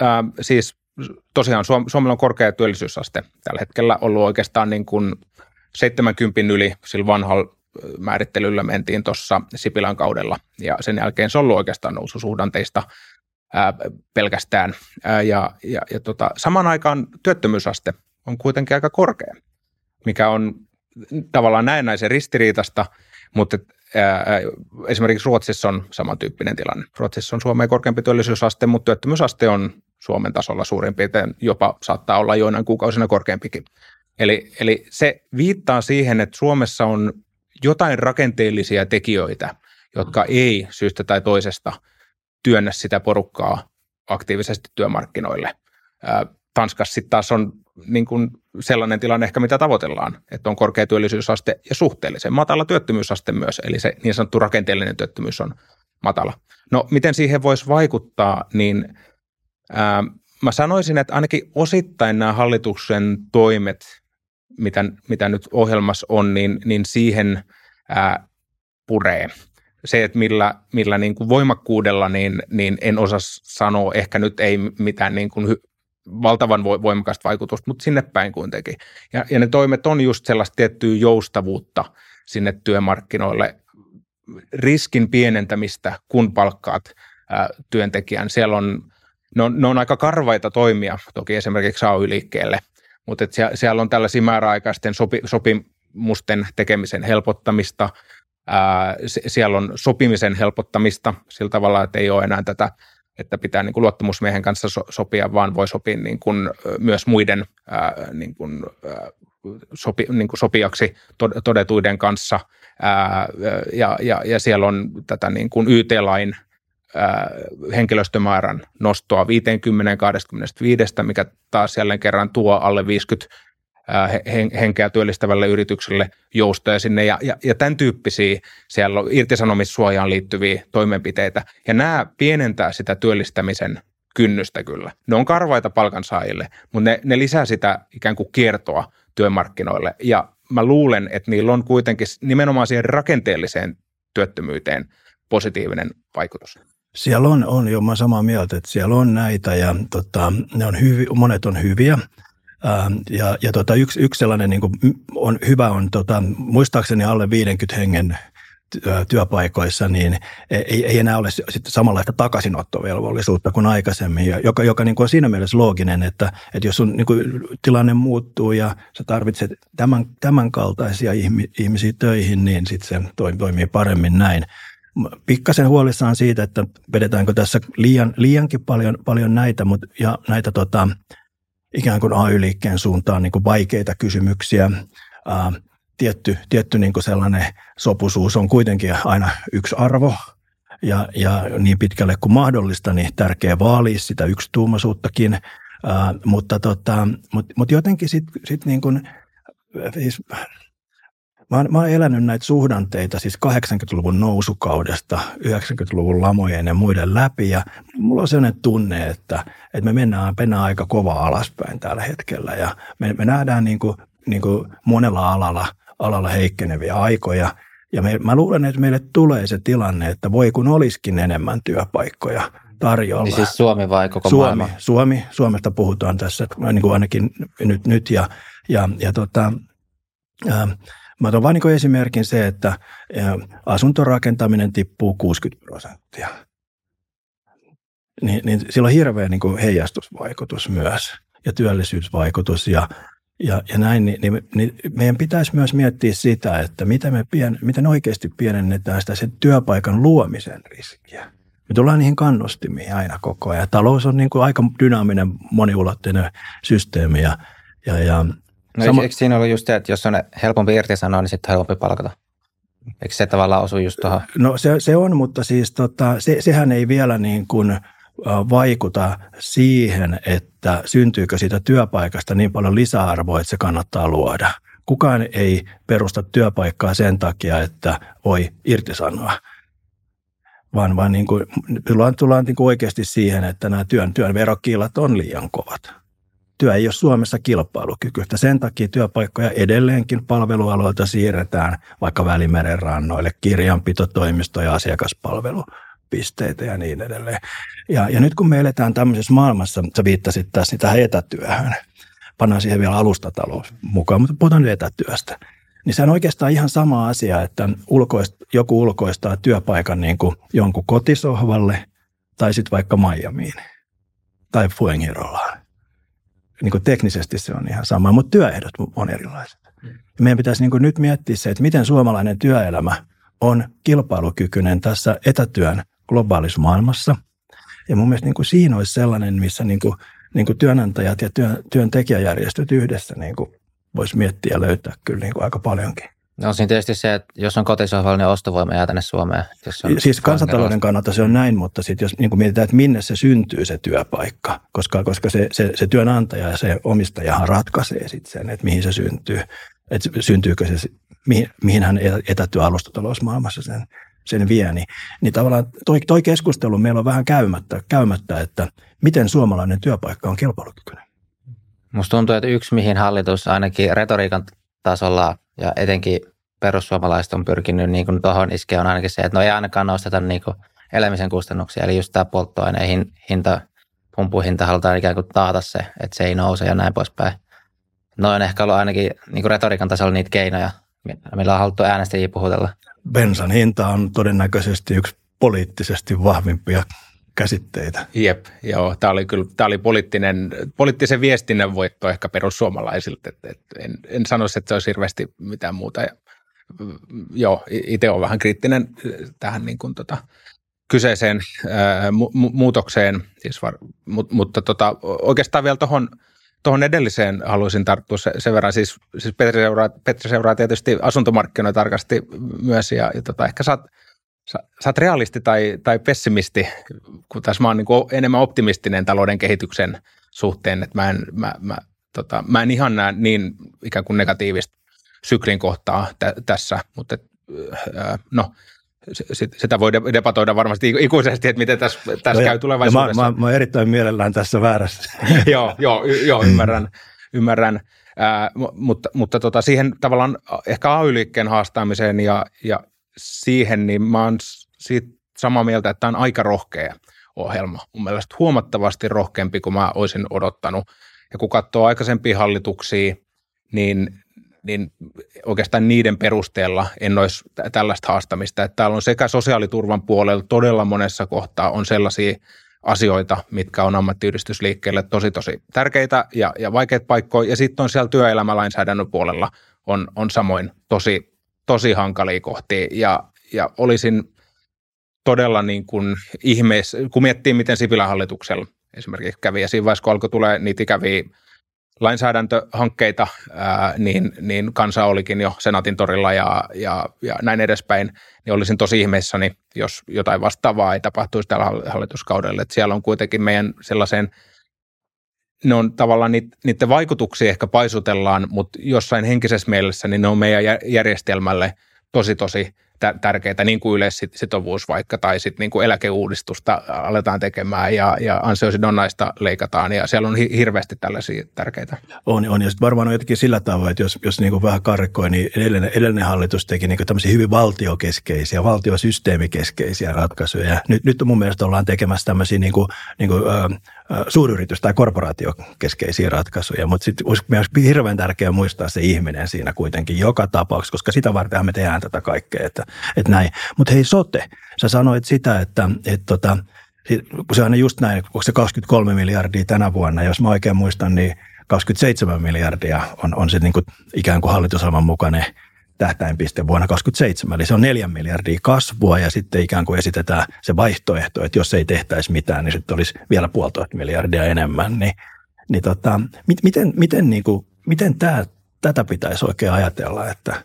ää, siis tosiaan Suomella on korkea työllisyysaste tällä hetkellä ollut oikeastaan niin kuin 70 yli sillä vanhalla määrittelyllä mentiin tuossa Sipilän kaudella ja sen jälkeen se on ollut oikeastaan noususuhdanteista ää, pelkästään. Ää, ja ja, ja tota, saman aikaan työttömyysaste on kuitenkin aika korkea, mikä on tavallaan näennäisen ristiriitasta, mutta esimerkiksi Ruotsissa on samantyyppinen tilanne. Ruotsissa on Suomeen korkeampi työllisyysaste, mutta työttömyysaste on Suomen tasolla suurin piirtein, jopa saattaa olla joinain kuukausina korkeampikin. Eli, eli se viittaa siihen, että Suomessa on jotain rakenteellisia tekijöitä, jotka ei syystä tai toisesta työnnä sitä porukkaa aktiivisesti työmarkkinoille. Tanskassa sitten taas on niin kuin sellainen tilanne ehkä, mitä tavoitellaan, että on korkea työllisyysaste ja suhteellisen matala työttömyysaste myös, eli se niin sanottu rakenteellinen työttömyys on matala. No miten siihen voisi vaikuttaa, niin ää, mä sanoisin, että ainakin osittain nämä hallituksen toimet, mitä, mitä nyt ohjelmassa on, niin, niin siihen ää, puree. Se, että millä, millä niin kuin voimakkuudella, niin, niin en osaa sanoa, ehkä nyt ei mitään niin kuin valtavan voimakasta vaikutusta, mutta sinne päin kuitenkin. Ja, ja ne toimet on just sellaista tiettyä joustavuutta sinne työmarkkinoille, riskin pienentämistä, kun palkkaat ää, työntekijän. Siellä on, ne on, ne on aika karvaita toimia, toki esimerkiksi AY-liikkeelle, mutta et siellä, siellä on tällaisia määräaikaisten sopi, sopimusten tekemisen helpottamista, ää, siellä on sopimisen helpottamista sillä tavalla, että ei ole enää tätä että pitää niin kuin luottamusmiehen kanssa so, sopia, vaan voi sopia niin kuin myös muiden ää, niin kuin, ää, sopi, niin kuin sopijaksi todetuiden kanssa. Ää, ja, ja, ja siellä on tätä niin kuin YT-lain ää, henkilöstömäärän nostoa 50-25, mikä taas jälleen kerran tuo alle 50 henkeä työllistävälle yritykselle joustoja sinne ja, ja, ja tämän tyyppisiä siellä on irtisanomissuojaan liittyviä toimenpiteitä ja nämä pienentää sitä työllistämisen kynnystä kyllä. Ne on karvaita palkansaajille, mutta ne, ne lisää sitä ikään kuin kiertoa työmarkkinoille ja mä luulen, että niillä on kuitenkin nimenomaan siihen rakenteelliseen työttömyyteen positiivinen vaikutus. Siellä on, on jo mä samaa mieltä, että siellä on näitä ja tota, ne on hyvi, monet on hyviä ja, ja tota, yksi, yksi sellainen niin kuin on hyvä on, tota, muistaakseni alle 50 hengen työpaikoissa, niin ei, ei enää ole sitten samanlaista takaisinottovelvollisuutta kuin aikaisemmin, joka, joka niin kuin on siinä mielessä looginen, että, että jos sun niin kuin tilanne muuttuu ja sä tarvitset tämän, tämän kaltaisia ihmisiä töihin, niin sitten se toimii paremmin näin. Pikkasen huolissaan siitä, että vedetäänkö tässä liian, liiankin paljon, paljon näitä, mutta, ja näitä tota, ikään kuin AY-liikkeen suuntaan niin kuin vaikeita kysymyksiä. Ää, tietty tietty niin kuin sellainen sopusuus on kuitenkin aina yksi arvo, ja, ja niin pitkälle kuin mahdollista, niin tärkeä vaalia sitä yksituumaisuuttakin. Ää, mutta, tota, mutta, mutta jotenkin sitten sit niin siis Mä oon, mä oon elänyt näitä suhdanteita siis 80-luvun nousukaudesta, 90-luvun lamojen ja muiden läpi ja mulla on sellainen tunne, että, että me mennään, mennään aika kova alaspäin tällä hetkellä ja me, me nähdään niin kuin, niin kuin monella alalla, alalla heikkeneviä aikoja ja me, mä luulen, että meille tulee se tilanne, että voi kun olisikin enemmän työpaikkoja tarjolla. Niin siis Suomi vai koko Suomi, maailma? Suomi, Suomesta puhutaan tässä niin kuin ainakin nyt, nyt ja, ja, ja tota, ää, Mä otan vain niin esimerkin se, että asuntorakentaminen tippuu 60 prosenttia. Niin, niin sillä on hirveä niin kuin heijastusvaikutus myös ja työllisyysvaikutus ja, ja, ja näin, niin, niin, niin meidän pitäisi myös miettiä sitä, että miten, me pien, miten oikeasti pienennetään sitä sen työpaikan luomisen riskiä. Me tullaan niihin kannustimiin aina koko ajan. Talous on niin kuin aika dynaaminen, moniulotteinen systeemi ja, ja, ja No Sama... eikö siinä ollut just se, että jos on helpompi irtisanoa, niin sitten helpompi palkata? Eikö se tavallaan osu just tuohon? No se, se on, mutta siis tota, se, sehän ei vielä niin kuin vaikuta siihen, että että syntyykö siitä työpaikasta niin paljon lisäarvoa, että se kannattaa luoda. Kukaan ei perusta työpaikkaa sen takia, että voi irtisanoa, vaan, vaan niin kuin, tullaan, tullaan niin kuin oikeasti siihen, että nämä työn, työn verokiilat on liian kovat. Työ ei ole Suomessa kilpailukykyistä. Sen takia työpaikkoja edelleenkin palvelualoilta siirretään vaikka Välimeren rannoille, kirjanpitotoimisto- ja asiakaspalvelupisteitä ja niin edelleen. Ja, ja nyt kun me eletään tämmöisessä maailmassa, sä viittasit tässä tähän etätyöhön, pannaan siihen vielä alustatalous mukaan, mutta puhutaan nyt etätyöstä. Niin se on oikeastaan ihan sama asia, että ulkoist, joku ulkoistaa työpaikan niin kuin jonkun kotisohvalle tai sitten vaikka Miamiin tai Fuengirolaan. Niin kuin teknisesti se on ihan sama, mutta työehdot on erilaiset. Mm. Meidän pitäisi niin kuin nyt miettiä se, että miten suomalainen työelämä on kilpailukykyinen tässä etätyön globaalissa maailmassa. Ja mun mielestä niin kuin siinä olisi sellainen, missä niin kuin, niin kuin työnantajat ja työn, työntekijäjärjestöt yhdessä niin kuin voisi miettiä ja löytää kyllä niin kuin aika paljonkin. No siinä tietysti se, että jos on kotisohvalla, niin ostovoima jää tänne Suomeen. Jos on siis kansantalouden kannalta se on näin, mutta sitten jos niin mietitään, että minne se syntyy se työpaikka, koska, koska se, se, se työnantaja ja se omistajahan ratkaisee sitten sen, että mihin se syntyy. Että syntyykö se, mihin, mihin hän etätyy alustatalousmaailmassa sen, sen vie. Niin, niin tavallaan toi, toi keskustelu meillä on vähän käymättä, käymättä, että miten suomalainen työpaikka on kilpailukykyinen. Musta tuntuu, että yksi mihin hallitus ainakin retoriikan tasolla ja etenkin perussuomalaiset on pyrkinyt niin kuin tuohon iskeä on ainakin se, että no ei ainakaan nosteta niin kuin elämisen kustannuksia. Eli just tämä polttoaineen hinta, pumpuhinta halutaan ikään kuin taata se, että se ei nouse ja näin poispäin. Noin on ehkä ollut ainakin niin kuin retoriikan tasolla niitä keinoja, millä on haluttu äänestäjiä puhutella. Bensan hinta on todennäköisesti yksi poliittisesti vahvimpia käsitteitä. Jep, joo. Tämä oli kyllä tämä oli poliittinen, poliittisen viestinnän voitto ehkä perussuomalaisilta. Et, et en, en sanoisi, että se olisi hirveästi mitään muuta. Ja, joo, itse olen vähän kriittinen tähän niin kuin, tota, kyseiseen ää, mu- muutokseen, siis var, mut, mutta tota, oikeastaan vielä tuohon tuohon edelliseen haluaisin tarttua se, sen verran. Siis, siis Petri, seuraa, Petri seuraa tietysti asuntomarkkinoita tarkasti myös ja, ja tota, ehkä saat – sä, sä oot realisti tai, tai pessimisti, kun tässä mä oon niin enemmän optimistinen talouden kehityksen suhteen, että mä en, mä, mä, tota, mä en ihan näe niin ikään kuin negatiivista syklin kohtaa tä, tässä, mutta äh, no, sit, sitä voi debatoida varmasti ikuisesti, että miten tässä, tässä no käy tulevaisuudessa. Mä, mä, mä erittäin mielellään tässä väärässä. <laughs> joo, joo, joo, ymmärrän. ymmärrän. Ää, mutta mutta tota, siihen tavallaan ehkä AY-liikkeen haastaamiseen ja, ja siihen, niin mä oon siitä samaa mieltä, että tämä on aika rohkea ohjelma. Mun mielestä huomattavasti rohkeampi kuin mä olisin odottanut. Ja kun katsoo aikaisempia hallituksia, niin, niin oikeastaan niiden perusteella en olisi tällaista haastamista. Että täällä on sekä sosiaaliturvan puolella todella monessa kohtaa on sellaisia asioita, mitkä on ammattiyhdistysliikkeelle tosi tosi tärkeitä ja, ja vaikeita paikkoja. Ja sitten on siellä työelämälainsäädännön puolella on, on samoin tosi tosi hankalia kohtia ja, ja olisin todella niin kuin ihmeessä, kun miettii, miten Sipilän hallituksella esimerkiksi kävi ja siinä vaiheessa, kun alkoi tulee niitä ikäviä lainsäädäntöhankkeita, ää, niin, niin kansa olikin jo Senaatin torilla ja, ja, ja näin edespäin, niin olisin tosi ihmeessäni, jos jotain vastaavaa ei tapahtuisi tällä hallituskaudella. Että siellä on kuitenkin meidän sellaiseen ne on tavallaan niiden vaikutuksia ehkä paisutellaan, mutta jossain henkisessä mielessä niin ne on meidän järjestelmälle tosi tosi tärkeitä, niin kuin yleissitovuus vaikka, tai sitten niin kuin eläkeuudistusta aletaan tekemään ja, ja ansiosidonnaista leikataan, ja siellä on hirveästi tällaisia tärkeitä. On, on ja sitten varmaan on jotenkin sillä tavoin, että jos, jos niin kuin vähän karrikoi, niin edellinen, edellinen hallitus teki niin kuin tämmöisiä hyvin valtiokeskeisiä, valtiosysteemikeskeisiä ratkaisuja, ja nyt, nyt mun mielestä ollaan tekemässä tämmöisiä niin kuin, niin kuin, äh, suuryritys- tai korporaatiokeskeisiä ratkaisuja, mutta sitten olisi hirveän tärkeää muistaa se ihminen siinä kuitenkin joka tapauksessa, koska sitä varten me tehdään tätä kaikkea, että, että näin. Mutta hei sote, sä sanoit sitä, että, että tota, se on just näin, onko se 23 miljardia tänä vuonna, jos mä oikein muistan, niin 27 miljardia on, on se niin kuin ikään kuin hallitusohjelman mukainen tähtäinpiste vuonna 2027. Eli se on neljän miljardia kasvua ja sitten ikään kuin esitetään se vaihtoehto, että jos ei tehtäisi mitään, niin sitten olisi vielä puolitoista miljardia enemmän. Niin, niin tota, miten, miten, niin kuin, miten tämä, tätä pitäisi oikein ajatella, että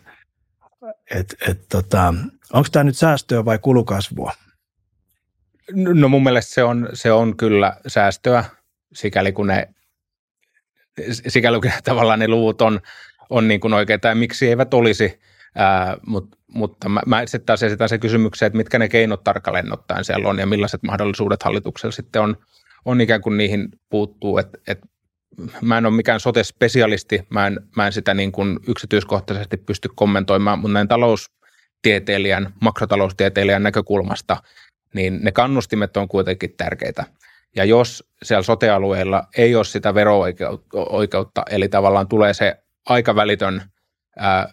et, et tota, onko tämä nyt säästöä vai kulukasvua? No mun mielestä se on, se on kyllä säästöä, sikäli kun ne sikäli <laughs> tavallaan ne luvut on, on niin kuin oikeita ja miksi eivät olisi, ää, mut, mutta mä, mä sitten taas esitän se kysymyksen, että mitkä ne keinot tarkalleen ottaen siellä on ja millaiset mahdollisuudet hallituksella sitten on, on ikään kuin niihin puuttuu, että et mä en ole mikään sote-spesialisti, mä en, mä en sitä niin kuin yksityiskohtaisesti pysty kommentoimaan, mutta näin taloustieteilijän, makrotaloustieteilijän näkökulmasta, niin ne kannustimet on kuitenkin tärkeitä. Ja jos siellä sotealueella ei ole sitä vero-oikeutta, eli tavallaan tulee se aikavälitön ää,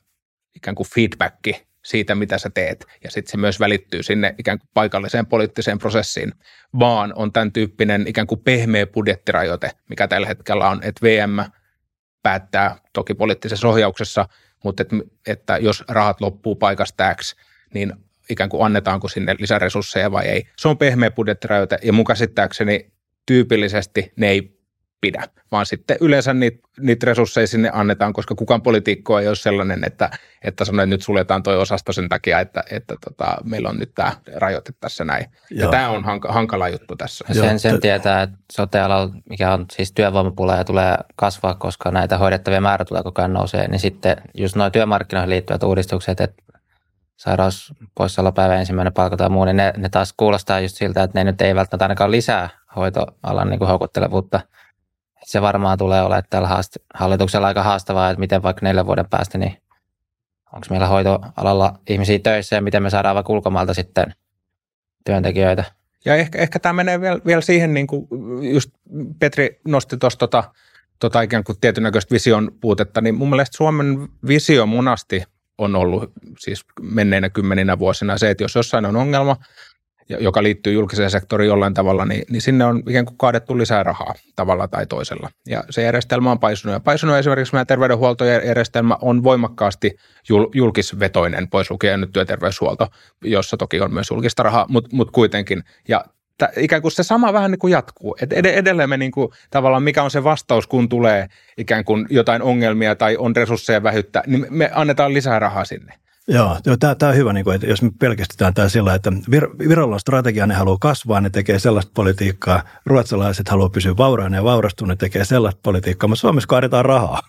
ikään kuin feedbacki siitä, mitä sä teet, ja sitten se myös välittyy sinne ikään kuin paikalliseen poliittiseen prosessiin, vaan on tämän tyyppinen ikään kuin pehmeä budjettirajoite, mikä tällä hetkellä on, että VM päättää toki poliittisessa ohjauksessa, mutta että, että jos rahat loppuu paikasta X, niin ikään kuin annetaanko sinne lisäresursseja vai ei. Se on pehmeä budjettirajoite ja mun käsittääkseni tyypillisesti ne ei pidä, vaan sitten yleensä niitä, niitä resursseja sinne annetaan, koska kukaan poliitikko ei ole sellainen, että, että sanoo, että nyt suljetaan tuo osasto sen takia, että, että tota, meillä on nyt tämä rajoite tässä näin. Joo. Ja tämä on hanka, hankala juttu tässä. Ja sen, sen tietää, että sote mikä on siis työvoimapula ja tulee kasvaa, koska näitä hoidettavia määrä tulee koko ajan nousee, niin sitten just nuo työmarkkinoihin liittyvät uudistukset, että sairauspoissaolopäivä ensimmäinen palkka tai muu, niin ne, ne taas kuulostaa just siltä, että ne nyt ei välttämättä ainakaan lisää hoitoalan niin kuin houkuttelevuutta. Se varmaan tulee olemaan tällä haast- hallituksella aika haastavaa, että miten vaikka neljän vuoden päästä, niin onko meillä hoitoalalla ihmisiä töissä ja miten me saadaan vaikka ulkomailta sitten työntekijöitä. Ja ehkä, ehkä tämä menee vielä, vielä siihen, niin kuin just Petri nosti tuosta tota, tota ikään kuin tietyn näköistä vision puutetta, niin mun mielestä Suomen visio monasti on ollut siis menneinä kymmeninä vuosina se, että jos jossain on ongelma, joka liittyy julkiseen sektoriin jollain tavalla, niin, niin sinne on ikään kuin kaadettu lisää rahaa tavalla tai toisella. Ja se järjestelmä on paisunut. Ja paisunut esimerkiksi meidän terveydenhuoltojärjestelmä on voimakkaasti jul, julkisvetoinen, pois lukien nyt työterveyshuolto, jossa toki on myös julkista rahaa, mutta mut kuitenkin. Ja t- ikään kuin se sama vähän niin kuin jatkuu. Et ed- edelleen me niin kuin, tavallaan, mikä on se vastaus, kun tulee ikään kuin jotain ongelmia tai on resursseja vähyttä, niin me annetaan lisää rahaa sinne. Joo, tämä on hyvä, niin kuin, että jos me pelkästään tämä sillä, että Vir- Virolla on strategia, ne haluaa kasvaa, ne tekee sellaista politiikkaa, ruotsalaiset haluaa pysyä vauraana ja vaurastua, ne tekee sellaista politiikkaa, mutta Suomessa kaadetaan rahaa.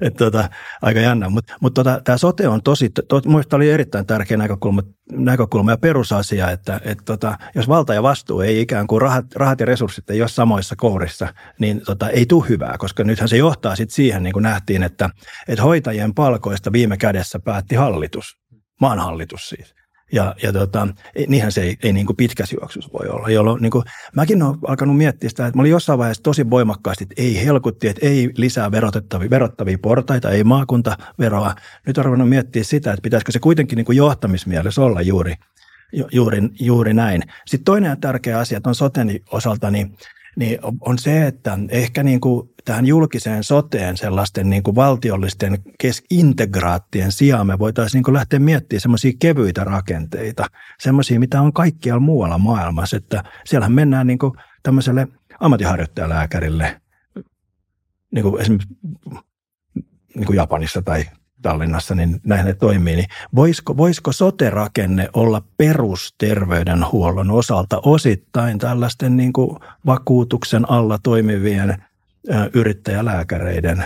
Et tota, aika jännä, mutta mut tota, tämä sote on tosi, to, minusta oli erittäin tärkeä näkökulma, näkökulma ja perusasia, että et tota, jos valta ja vastuu ei ikään kuin rahat, rahat ja resurssit ei ole samoissa kourissa, niin tota, ei tule hyvää, koska nythän se johtaa sitten siihen, niin kuin nähtiin, että et hoitajien palkoista viime kädessä päätti hallitus, maan hallitus siis. Ja, ja tota, niinhän se ei, ei niin kuin pitkässä voi olla. Jolloin, niin kuin, mäkin olen alkanut miettiä sitä, että mä olin jossain vaiheessa tosi voimakkaasti, että ei helkutti, että ei lisää verotettavia, verottavia portaita, ei maakuntaveroa. Nyt on ruvennut miettiä sitä, että pitäisikö se kuitenkin niin kuin johtamismielessä olla juuri, juuri, juuri näin. Sitten toinen tärkeä asia on soten osalta, niin niin on se, että ehkä niin kuin tähän julkiseen soteen sellaisten niin kuin valtiollisten integraattien sijaan me voitaisiin niin kuin lähteä miettimään semmoisia kevyitä rakenteita, semmoisia, mitä on kaikkialla muualla maailmassa, että siellähän mennään niin kuin tämmöiselle ammattiharjoittajalääkärille, niin kuin esimerkiksi niin kuin Japanissa tai Tallinnassa, niin näin ne toimii, niin voisiko, voisiko sote-rakenne olla perusterveydenhuollon osalta osittain tällaisten niin kuin vakuutuksen alla toimivien yrittäjälääkäreiden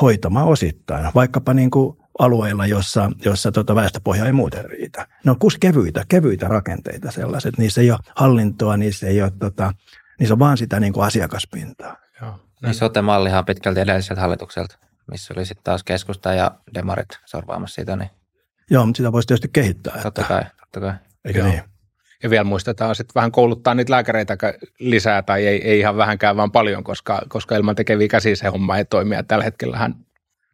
hoitama osittain, vaikkapa niin kuin alueilla, jossa, jossa tota väestöpohja ei muuten riitä. Ne on kus kevyitä, kevyitä rakenteita sellaiset. Niissä ei ole hallintoa, niissä ei ole, tota, niissä on vaan sitä niin kuin asiakaspintaa. Joo. Niin sote-mallihan pitkälti edelliseltä hallitukselta missä oli sitten taas keskusta ja demarit sorvaamassa siitä. Niin... Joo, mutta sitä voisi tietysti kehittää. Totta kai, totta kai. Eikö Joo. niin? Ja vielä muistetaan sitten vähän kouluttaa niitä lääkäreitä lisää tai ei, ei ihan vähänkään, vaan paljon, koska, koska ilman tekeviä käsiä se homma ei toimi. Ja tällä hetkellähän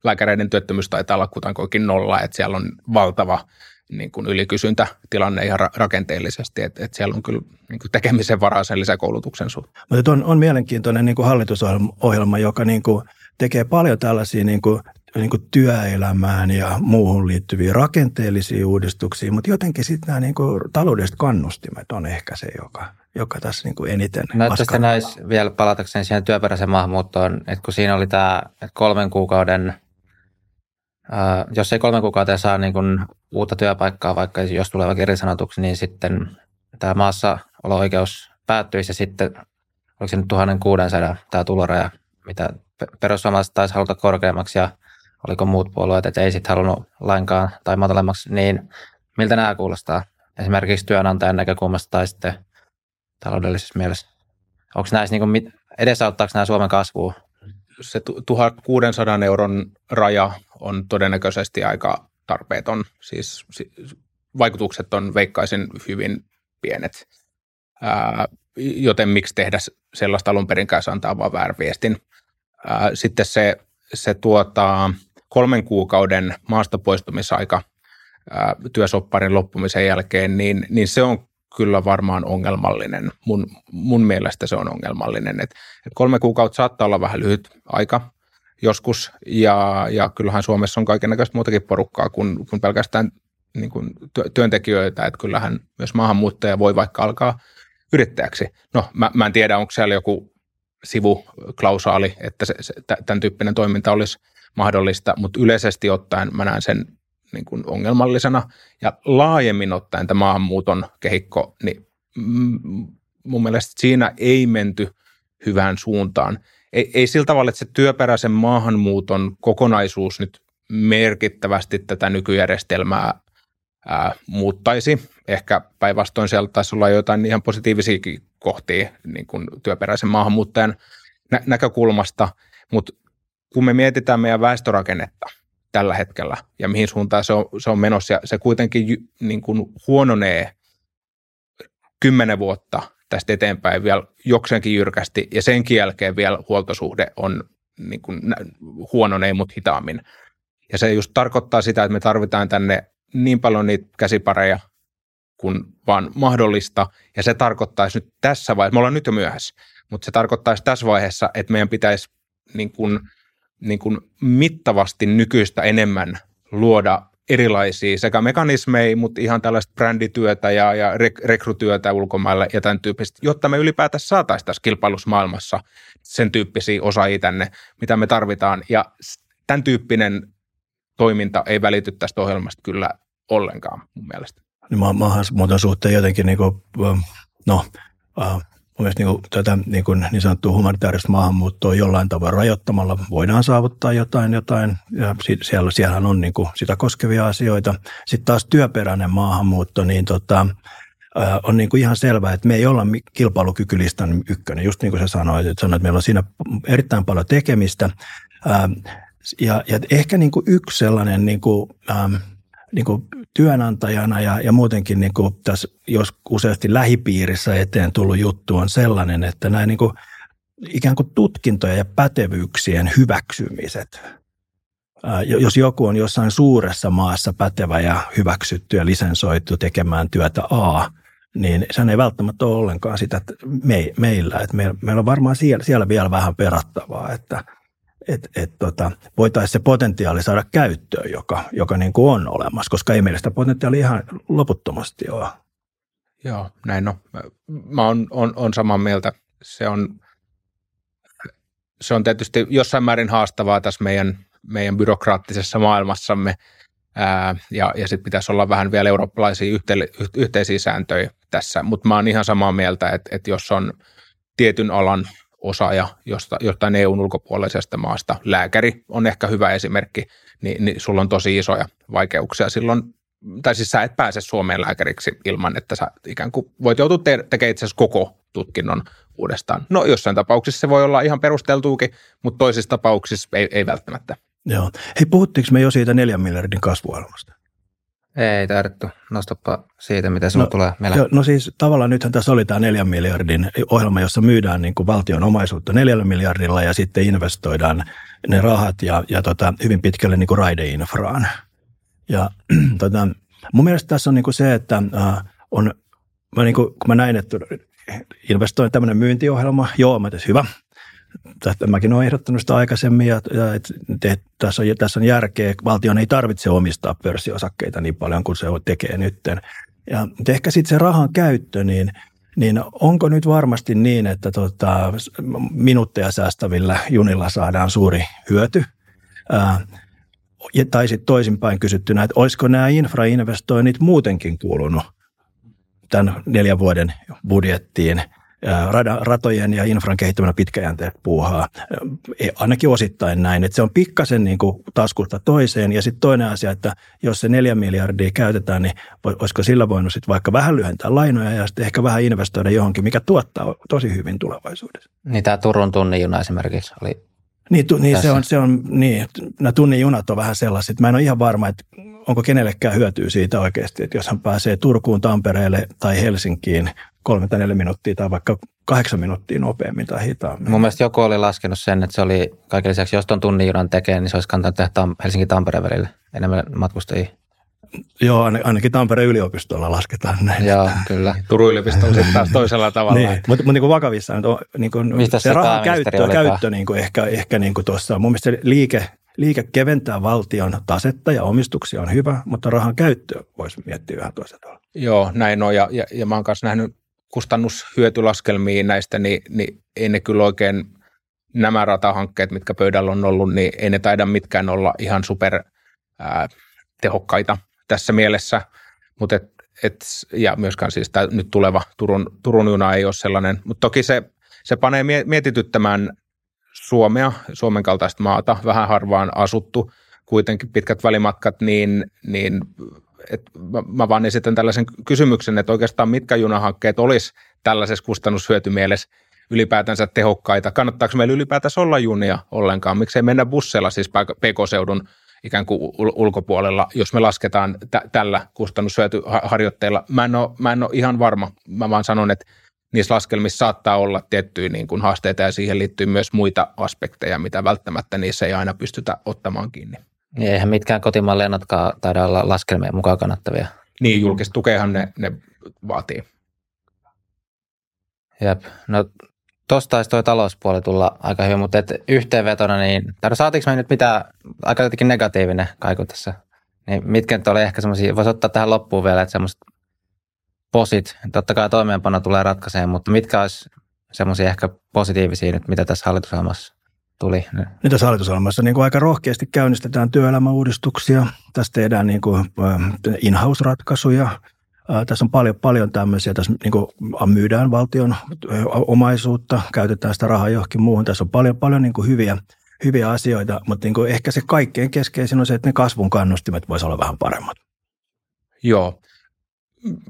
lääkäreiden työttömyys taitaa olla kuitenkin nolla, että siellä on valtava niin kuin ylikysyntätilanne ihan rakenteellisesti, että, että siellä on kyllä niin kuin tekemisen varaa sen lisäkoulutuksen suhteen. Mutta on, on mielenkiintoinen niin kuin hallitusohjelma, joka niin kuin tekee paljon tällaisia niin kuin, niin kuin työelämään ja muuhun liittyviä rakenteellisia uudistuksia, mutta jotenkin sitten nämä niin kuin taloudelliset kannustimet on ehkä se, joka, joka tässä niin kuin eniten Näyttäisikö näissä vielä palatakseni siihen työperäiseen maahanmuuttoon, että kun siinä oli tämä että kolmen kuukauden, ää, jos ei kolmen kuukauden saa niin kuin uutta työpaikkaa, vaikka jos tulee vaikka irtisanotuksi, niin sitten tämä maassa olo-oikeus päättyisi ja sitten, oliko se nyt 1600 tämä tuloraja, mitä perussuomalaiset taisi haluta korkeammaksi ja oliko muut puolueet, että ei sitten halunnut lainkaan tai matalemmaksi, niin miltä nämä kuulostaa esimerkiksi työnantajan näkökulmasta tai sitten taloudellisessa mielessä? Onko näissä, niin kuin, edesauttaako nämä Suomen kasvua? Se 1600 euron raja on todennäköisesti aika tarpeeton. Siis vaikutukset on veikkaisin hyvin pienet. Ää, joten miksi tehdä sellaista alun perinkään, se antaa vaan väärän viestin. Sitten se, se tuota, kolmen kuukauden maasta poistumisaika ää, työsopparin loppumisen jälkeen, niin, niin se on kyllä varmaan ongelmallinen. Mun, mun mielestä se on ongelmallinen. Et, et kolme kuukautta saattaa olla vähän lyhyt aika joskus, ja, ja kyllähän Suomessa on kaikenlaista muutakin porukkaa kuin, kuin pelkästään niin kuin työntekijöitä, että kyllähän myös maahanmuuttaja voi vaikka alkaa yrittäjäksi. No, mä, mä en tiedä, onko siellä joku sivuklausaali, että se, se, tämän tyyppinen toiminta olisi mahdollista, mutta yleisesti ottaen mä näen sen niin kuin ongelmallisena. Ja laajemmin ottaen tämä maahanmuuton kehikko, niin mun mielestä siinä ei menty hyvään suuntaan. Ei, ei sillä tavalla, että se työperäisen maahanmuuton kokonaisuus nyt merkittävästi tätä nykyjärjestelmää ää, muuttaisi. Ehkä päinvastoin siellä taisi olla jotain ihan positiivisiakin kohtia niin kuin työperäisen maahanmuuttajan nä- näkökulmasta, mutta kun me mietitään meidän väestörakennetta tällä hetkellä ja mihin suuntaan se on, se on menossa, ja se kuitenkin niin kuin huononee kymmenen vuotta tästä eteenpäin vielä jokseenkin jyrkästi, ja sen jälkeen vielä huoltosuhde on niin kuin huononee, mutta hitaammin. Ja se just tarkoittaa sitä, että me tarvitaan tänne niin paljon niitä käsipareja kuin vaan mahdollista, ja se tarkoittaisi nyt tässä vaiheessa, me ollaan nyt jo myöhässä, mutta se tarkoittaisi tässä vaiheessa, että meidän pitäisi niin kuin, niin kuin mittavasti nykyistä enemmän luoda erilaisia sekä mekanismeja, mutta ihan tällaista brändityötä ja, ja rek- rekrytyötä ulkomaille ja tämän tyyppistä, jotta me ylipäätään saataisiin tässä kilpailusmaailmassa sen tyyppisiä osaajia tänne, mitä me tarvitaan. Ja tämän tyyppinen toiminta ei välity tästä ohjelmasta kyllä ollenkaan mun mielestä. Niin mä, maahanmuuton suhteen jotenkin niin kuin, no, uh, mun mielestä niin kuin, tätä niin, kuin niin sanottua humanitaarista maahanmuuttoa jollain tavalla rajoittamalla voidaan saavuttaa jotain, jotain ja siellä, siellähän on niin kuin sitä koskevia asioita. Sitten taas työperäinen maahanmuutto, niin tota, on niin kuin ihan selvää, että me ei olla kilpailukykylistan ykkönen, just niin kuin sä sanoit, että, sanoit, että meillä on siinä erittäin paljon tekemistä. Ja, ja ehkä niin kuin yksi sellainen niin kuin, ähm, niin kuin työnantajana ja, ja muutenkin niin kuin tässä, jos useasti lähipiirissä eteen tullut juttu on sellainen, että nämä niin kuin, ikään kuin tutkintoja ja pätevyyksien hyväksymiset, jos joku on jossain suuressa maassa pätevä ja hyväksytty ja lisensoitu tekemään työtä A, niin se ei välttämättä ole ollenkaan sitä me, meillä. Että meillä, meillä on varmaan siellä, siellä vielä vähän perattavaa, että – että et tota, voitaisiin se potentiaali saada käyttöön, joka, joka niin kuin on olemassa, koska ei meillä sitä potentiaalia ihan loputtomasti ole. Joo, näin on. Mä on, on samaa mieltä. Se on, se on tietysti jossain määrin haastavaa tässä meidän, meidän byrokraattisessa maailmassamme, ää, ja, ja sitten pitäisi olla vähän vielä eurooppalaisia yhte, yhteisiä sääntöjä tässä, mutta mä oon ihan samaa mieltä, että, että jos on tietyn alan osaaja josta, jostain EUn ulkopuolisesta maasta, lääkäri on ehkä hyvä esimerkki, niin, niin sulla on tosi isoja vaikeuksia silloin, tai siis sä et pääse Suomeen lääkäriksi ilman, että sä ikään kuin voit joutua te- tekemään itse asiassa koko tutkinnon uudestaan. No jossain tapauksissa se voi olla ihan perusteltuukin, mutta toisissa tapauksissa ei, ei välttämättä. Joo. Hei, puhuttiinko me jo siitä neljän miljardin kasvuohjelmasta? Ei tarvittu. Nostapa siitä, mitä sinulla no, tulee mieleen. Jo, no siis tavallaan nythän tässä oli tämä neljän miljardin ohjelma, jossa myydään niin kuin valtion omaisuutta neljällä miljardilla ja sitten investoidaan ne rahat ja, ja tota, hyvin pitkälle niin kuin raideinfraan. Ja <clears throat> tota, mun mielestä tässä on niin kuin se, että äh, on, mä niin kuin, kun mä näin, että investoin tämmöinen myyntiohjelma, joo, mä hyvä, tästä mäkin olen ehdottanut sitä aikaisemmin, ja, ja et, tässä, on, tässä on järkeä. Valtion ei tarvitse omistaa pörssiosakkeita niin paljon kuin se tekee nytten. Ja ehkä sitten se rahan käyttö, niin, niin onko nyt varmasti niin, että tota, minuutteja säästävillä junilla saadaan suuri hyöty? Ää, tai sitten toisinpäin kysyttynä, että olisiko nämä infrainvestoinnit muutenkin kuulunut tämän neljän vuoden budjettiin – ratojen ja infran kehittäminen pitkäjänteet puuhaa. E, ainakin osittain näin, että se on pikkasen niin kuin taskusta toiseen. Ja sitten toinen asia, että jos se neljä miljardia käytetään, niin olisiko sillä voinut sitten vaikka vähän lyhentää lainoja ja sitten ehkä vähän investoida johonkin, mikä tuottaa tosi hyvin tulevaisuudessa. Niin tämä Turun tunnin juna esimerkiksi oli niin, tu, niin se on, se on, niin, nämä tunnin junat on vähän sellaiset. Mä en ole ihan varma, että onko kenellekään hyötyä siitä oikeasti, että jos hän pääsee Turkuun, Tampereelle tai Helsinkiin kolme tai neljä minuuttia tai vaikka kahdeksan minuuttia nopeammin tai hitaammin. Mun mielestä joku oli laskenut sen, että se oli kaiken lisäksi, jos tuon tunnin junan tekee, niin se olisi kantanut tehdä Helsinki-Tampereen välille enemmän matkustajia. Joo, ainakin Tampereen yliopistolla lasketaan näin. Joo, kyllä. <laughs> Turun yliopisto on sitten taas toisella tavalla. niin, mutta, mutta niin kuin vakavissaan, niin kuin Mistä se, se rahan käyttö, käyttö niin kuin ehkä, ehkä niin kuin tuossa, mun mielestä liike, liike keventää valtion tasetta ja omistuksia on hyvä, mutta rahan käyttö voisi miettiä vähän toisella tavalla. Joo, näin on, ja, ja, ja mä oon kanssa nähnyt kustannushyötylaskelmiin näistä, niin, niin ei ne kyllä oikein nämä ratahankkeet, mitkä pöydällä on ollut, niin ei ne taida mitkään olla ihan super ää, tehokkaita tässä mielessä, mutta et, et, ja myöskään siis tämä nyt tuleva Turun, Turun juna ei ole sellainen, mutta toki se, se panee mietityttämään Suomea, Suomen kaltaista maata, vähän harvaan asuttu, kuitenkin pitkät välimatkat, niin, niin et mä, mä vaan esitän tällaisen kysymyksen, että oikeastaan mitkä junahankkeet olisi tällaisessa kustannushyötymielessä ylipäätänsä tehokkaita. Kannattaako meillä ylipäätänsä olla junia ollenkaan? Miksei mennä busseilla siis PK-seudun ikään kuin ulkopuolella, jos me lasketaan t- tällä kustannushyötyharjoitteella. Mä en, ole, mä en ole ihan varma. Mä vaan sanon, että niissä laskelmissa saattaa olla tiettyjä niin kuin haasteita ja siihen liittyy myös muita aspekteja, mitä välttämättä niissä ei aina pystytä ottamaan kiinni. Niin eihän mitkään kotimaan lennotkaan taida olla laskelmien mukaan kannattavia. Niin, julkista tukeahan ne, ne vaatii. Jep. No Tuosta taisi tuo talouspuoli tulla aika hyvin, mutta et yhteenvetona, niin no saatiinko me nyt mitä aika jotenkin negatiivinen kaiku tässä? Niin mitkä nyt oli ehkä semmoisia, voisi ottaa tähän loppuun vielä, että semmoista posit, totta kai toimeenpano tulee ratkaiseen, mutta mitkä olisi semmoisia ehkä positiivisia nyt, mitä tässä hallitusohjelmassa tuli? Nyt tässä hallitusohjelmassa niin kuin aika rohkeasti käynnistetään työelämäuudistuksia. Tässä tehdään niin kuin in-house-ratkaisuja – tässä on paljon, paljon tämmöisiä, tässä niin kuin myydään valtion omaisuutta, käytetään sitä rahaa johonkin muuhun. Tässä on paljon, paljon niin kuin hyviä, hyviä asioita, mutta niin kuin ehkä se kaikkein keskeisin on se, että ne kasvun kannustimet voisi olla vähän paremmat. Joo,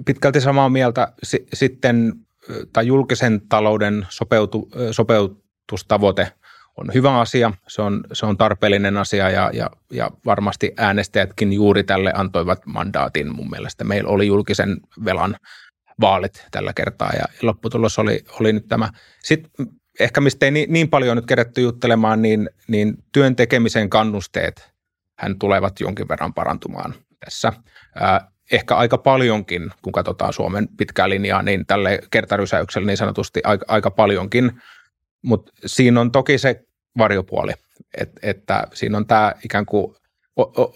pitkälti samaa mieltä. Sitten tai julkisen talouden sopeutu, sopeutustavoite on hyvä asia, se on, se on tarpeellinen asia ja, ja, ja varmasti äänestäjätkin juuri tälle antoivat mandaatin mun mielestä. Meillä oli julkisen velan vaalit tällä kertaa ja lopputulos oli, oli nyt tämä. Sitten ehkä mistä ei niin, niin paljon nyt kerätty juttelemaan, niin, niin työn tekemisen kannusteet hän tulevat jonkin verran parantumaan tässä. Ää, ehkä aika paljonkin, kun katsotaan Suomen pitkää linjaa, niin tälle kertarysäykselle niin sanotusti aika, aika paljonkin. Mutta siinä on toki se varjopuoli, Et, että siinä on tämä ikään kuin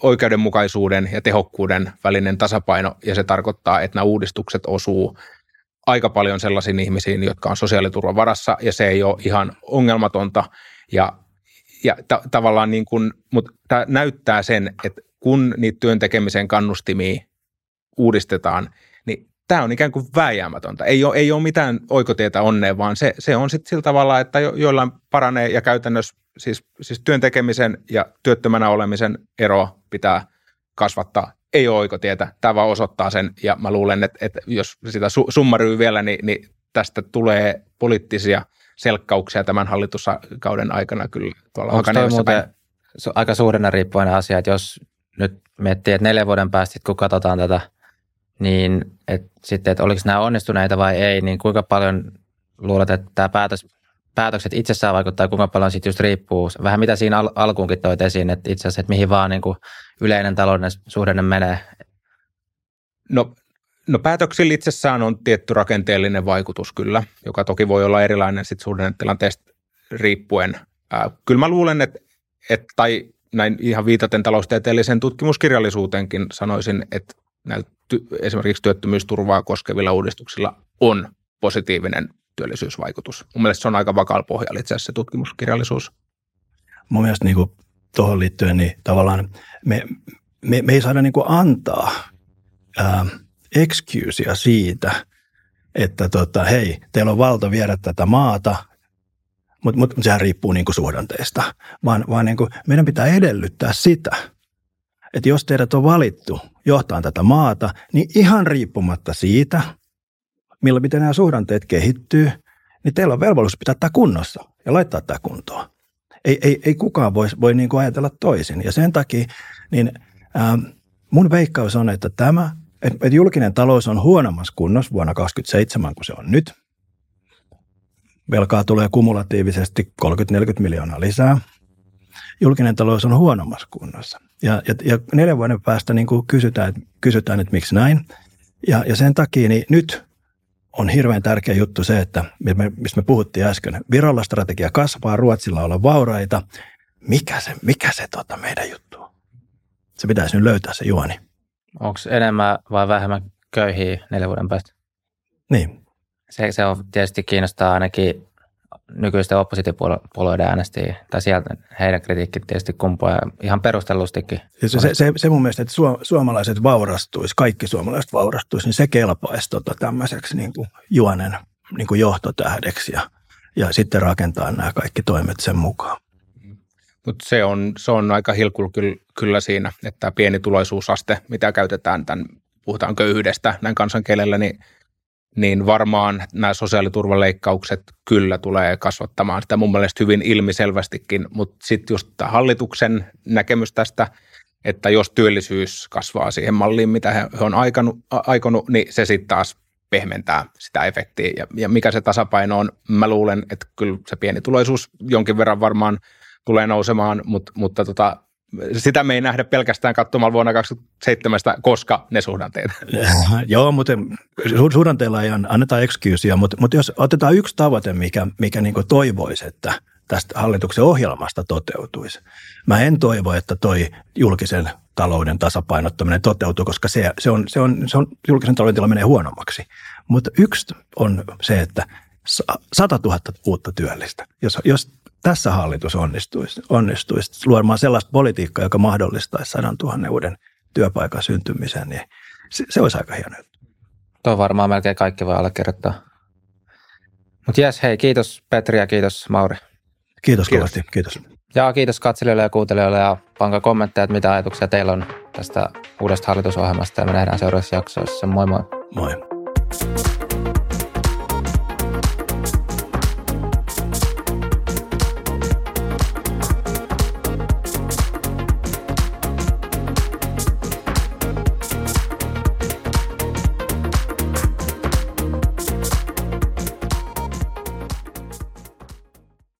oikeudenmukaisuuden ja tehokkuuden välinen tasapaino, ja se tarkoittaa, että nämä uudistukset osuu aika paljon sellaisiin ihmisiin, jotka on sosiaaliturvan varassa, ja se ei ole ihan ongelmatonta, ja, ja ta- tavallaan niin kuin, mutta tämä näyttää sen, että kun niitä työn tekemisen kannustimia uudistetaan, niin tämä on ikään kuin vääjäämätöntä. Ei ole, ei ole mitään oikotietä onneen, vaan se, se on sitten sillä tavalla, että jo, joillain paranee ja käytännössä siis, siis työn tekemisen ja työttömänä olemisen ero pitää kasvattaa. Ei ole oikotietä. Tämä vaan osoittaa sen ja mä luulen, että, että jos sitä su, summaryy vielä, niin, niin tästä tulee poliittisia selkkauksia tämän hallituskauden aikana kyllä tuolla Onko toi muuten aika suurena riippuvainen asia, että jos nyt miettii, että neljän vuoden päästä, kun katsotaan tätä – niin et sitten, että oliko nämä onnistuneita vai ei, niin kuinka paljon luulet, että tämä päätös, päätökset itsessään vaikuttaa, kuinka paljon siitä just riippuu. Vähän mitä siinä al- alkuunkin toit esiin, että itse asiassa, että mihin vaan niin kuin yleinen talouden suhdanne menee. No, no päätöksillä itsessään on tietty rakenteellinen vaikutus kyllä, joka toki voi olla erilainen sitten suhdannetilanteesta riippuen. Ää, kyllä mä luulen, että, että tai näin ihan viitaten taloustieteelliseen tutkimuskirjallisuuteenkin sanoisin, että näillä ty- esimerkiksi työttömyysturvaa koskevilla uudistuksilla on positiivinen työllisyysvaikutus. Mun mielestä se on aika vakaalla pohjalla itse asiassa se tutkimuskirjallisuus. Mun mielestä niin tuohon liittyen, niin tavallaan me, me, me ei saada niin kuin antaa ää, excusea siitä, että tota, hei, teillä on valta viedä tätä maata, mutta mut, sehän riippuu niin kuin suhdanteista, vaan, vaan niin kuin meidän pitää edellyttää sitä, että jos teidät on valittu johtaa tätä maata, niin ihan riippumatta siitä, millä miten nämä suhdanteet kehittyy, niin teillä on velvollisuus pitää tämä kunnossa ja laittaa tämä kuntoon. Ei, ei, ei kukaan voi, voi niin kuin ajatella toisin. Ja sen takia niin, ää, mun veikkaus on, että tämä, että julkinen talous on huonommassa kunnossa vuonna 2027 kuin se on nyt. Velkaa tulee kumulatiivisesti 30-40 miljoonaa lisää. Julkinen talous on huonommassa kunnossa. Ja, ja, ja neljän vuoden päästä niin kuin kysytään, että, kysytään, että miksi näin. Ja, ja sen takia niin nyt on hirveän tärkeä juttu se, että mistä me puhuttiin äsken, Virolla strategia kasvaa, Ruotsilla olla vauraita. Mikä se, mikä se tota meidän juttu on? Se pitäisi nyt löytää se juoni. Onko enemmän vai vähemmän köyhiä neljän vuoden päästä? Niin. Se, se on tietysti kiinnostaa ainakin nykyisten oppositiopuolueiden äänestäjiä, tai sieltä heidän kritiikki tietysti kumpuaa ihan perustellustikin. Se, se, se, se mun mielestä, että suomalaiset vaurastuisi, kaikki suomalaiset vaurastuisi, niin se kelpaisi tota tämmöiseksi niin kuin juonen niin kuin johtotähdeksi ja, ja sitten rakentaa nämä kaikki toimet sen mukaan. Mutta se on, se on aika hilkul kyllä, kyllä siinä, että pienituloisuusaste, mitä käytetään tämän, puhutaan köyhyydestä näin kansankielellä, niin niin varmaan nämä sosiaaliturvaleikkaukset kyllä tulee kasvattamaan sitä mun mielestä hyvin ilmiselvästikin, mutta sitten just hallituksen näkemys tästä, että jos työllisyys kasvaa siihen malliin, mitä he on aikonut, aikonut niin se sitten taas pehmentää sitä efektiä. Ja, ja mikä se tasapaino on, mä luulen, että kyllä se pienituloisuus jonkin verran varmaan tulee nousemaan, mutta, mutta tota, sitä me ei nähdä pelkästään katsomalla vuonna 2007, koska ne suhdanteet. <laughs> Joo, mutta suhdanteilla ei anneta excusea, mutta, mutta jos otetaan yksi tavoite, mikä, mikä niin toivoisi, että tästä hallituksen ohjelmasta toteutuisi. Mä en toivo, että toi julkisen talouden tasapainottaminen toteutuu, koska se, se, on, se, on, se on, julkisen talouden tila menee huonommaksi. Mutta yksi on se, että 100 000 uutta työllistä. Jos, jos tässä hallitus onnistuisi, onnistuisi luomaan sellaista politiikkaa, joka mahdollistaisi sadan tuhannen uuden työpaikan syntymisen, niin se, se olisi aika hieno juttu. Tuo varmaan melkein kaikki voi allekirjoittaa. Mutta jes, hei, kiitos Petri ja kiitos Mauri. Kiitos, kiitos. kovasti, kiitos. Ja kiitos katselijoille ja kuuntelijoille ja pankaa kommentteja, että mitä ajatuksia teillä on tästä uudesta hallitusohjelmasta ja me nähdään seuraavassa jaksoissa. Moi moi. Moi.